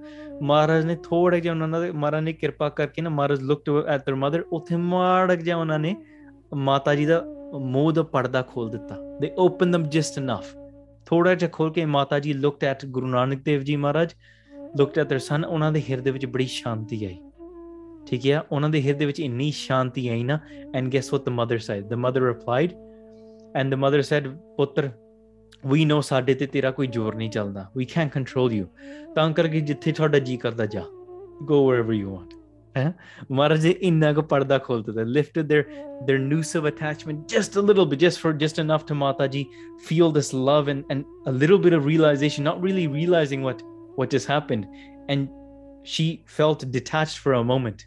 ਮਹਾਰਾਜ ਨੇ ਥੋੜਾ ਜਿਹਾ ਉਹਨਾਂ ਦੇ ਮਹਾਰਾਜ ਨੇ ਕਿਰਪਾ ਕਰਕੇ ਨਾ Maharaj looked at their mother ਉੱਥੇ ਮਾੜਾ ਕੁ ਜਿਹਾ ਉਹਨਾਂ ਨੇ ਮਾਤਾ ਜੀ ਦਾ ਮੂੰਹ ਦਾ ਪਰਦਾ ਖੋਲ ਦਿੱਤਾ ਦੇ ਓਪਨ them just enough ਥੋੜਾ ਜਿਹਾ ਖੋਲ ਕੇ ਮਾਤਾ ਜੀ looked at Guru Nanak Dev ji Maharaj looked at their son ਉਹਨਾਂ ਦੇ ਹਿਰਦੇ ਵਿੱਚ ਬੜੀ ਸ਼ਾਂਤੀ ਆਈ ਠੀਕ ਹੈ ਉਹਨਾਂ ਦੇ ਹਿਰਦੇ ਵਿੱਚ ਇੰਨੀ ਸ਼ਾਂਤੀ ਆਈ ਨਾ and guess what the mother said the mother replied and the mother said ਪੁੱਤਰ we know ਸਾਡੇ ਤੇ ਤੇਰਾ ਕੋਈ ਜ਼ੋਰ ਨਹੀਂ ਚੱਲਦਾ we can't control you ਤਾਂ ਕਰਕੇ ਜਿੱਥੇ ਤੁਹਾਡਾ ਜੀ ਕਰਦਾ ਜਾ go wherever you want ਹੈ ਮਹਾਰਾਜ ਜੀ ਇੰਨਾ ਕੁ ਪਰਦਾ ਖੋਲ ਦਿੱਤਾ lifted their their noose of attachment just a little bit just for just enough to mata ji feel this love and and a little bit of realization not really realizing what what just happened and she felt detached for a moment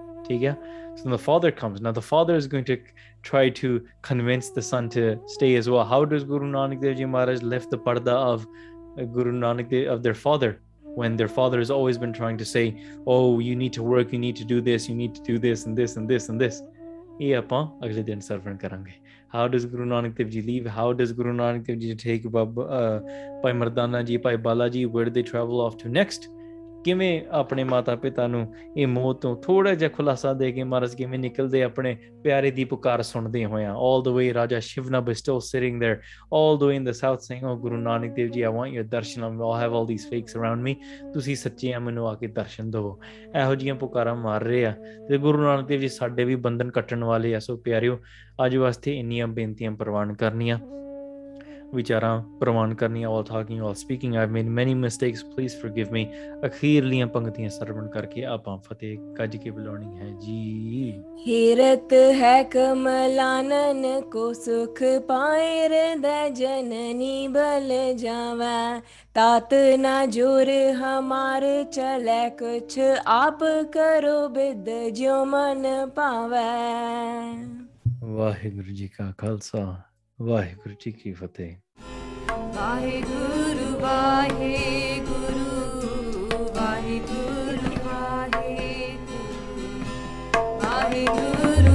ਠੀਕ ਹੈ so the father comes now the father is going to try to convince the son to stay as well how does guru nanak dev ji maharaj lift the parda of uh, guru nanak dev of their father when their father has always been trying to say oh you need to work you need to do this you need to do this and this and this and this ਇਹ ਆਪਾਂ ਅਗਲੇ ਦਿਨ ਸਰਵਣ ਕਰਾਂਗੇ how does guru nanak dev ji leave how does guru nanak dev ji take baba uh, Bhai Mardana ji Bhai Bala ji where do they travel off to next ਕਿਵੇਂ ਆਪਣੇ ਮਾਤਾ ਪਿਤਾ ਨੂੰ ਇਹ ਮੋਹ ਤੋਂ ਥੋੜਾ ਜਿਹਾ ਖੁਲਾਸਾ ਦੇ ਕੇ ਮਹਾਰਾਜ ਕਿਵੇਂ ਨਿਕਲਦੇ ਆਪਣੇ ਪਿਆਰੇ ਦੀ ਪੁਕਾਰ ਸੁਣਦੇ ਹੋਇਆ, all the way raja shivnab is still sitting there, all the way in the south saying oh guru nanak dev ji i want your darshan, i have all these fakes around me, ਤੁਸੀਂ ਸੱਚੇ ਆ ਮੈਨੂੰ ਆ ਕੇ ਦਰਸ਼ਨ ਦਿਵੋ ਇਹੋ ਜੀਆਂ ਪੁਕਾਰਾਂ ਮਾਰ ਰਹੇ ਆ ਤੇ ਗੁਰੂ ਨਾਨਕ ਦੇਵ ਜੀ ਸਾਡੇ ਵੀ ਬੰਧਨ ਕੱਟਣ ਵਾਲੇ ਆ, ਸੋ ਪਿਆਰਿਓ, ਅੱਜ ਵਾਸਤੇ ਇੰਨੀਆਂ ਬੇਨਤੀਆਂ ਪ੍ਰਵਾਨ ਕਰਨੀਆਂ। ਵਿਚਾਰਾਂ ਪ੍ਰਵਾਨ ਕਰਨੀਆਂ all talking all speaking i've made many mistakes please forgive me ਅਖੀਰਲੀਆਂ ਪੰਕਤੀਆਂ ਸਰਵਣ ਕਰਕੇ ਆਪਾਂ ਫਤਿਹ ਕੱਜ ਕੇ ਬੁਲਾਉਣੀ ਹੈ ਜੀ हेरत है कमलानन को सुख पाए हृदय जननी बल जावै तात ना जोर हमारे चले कुछ आप करो बिद जो मन पावै ਵਾਹਿਗੁਰੂ ਜੀ ਕਾ ਖਾਲਸਾ ਵਾਹਿਗੁਰੂ ਜੀ ਕੀ ਫਤਿਹ। ਵਾਹਿਗੁਰੂ ਵਾਹਿਗੁਰੂ ਵਾਹਿਗੁਰੂ ਵਾਹਿਗੁਰੂ। ਵਾਹਿਗੁਰੂ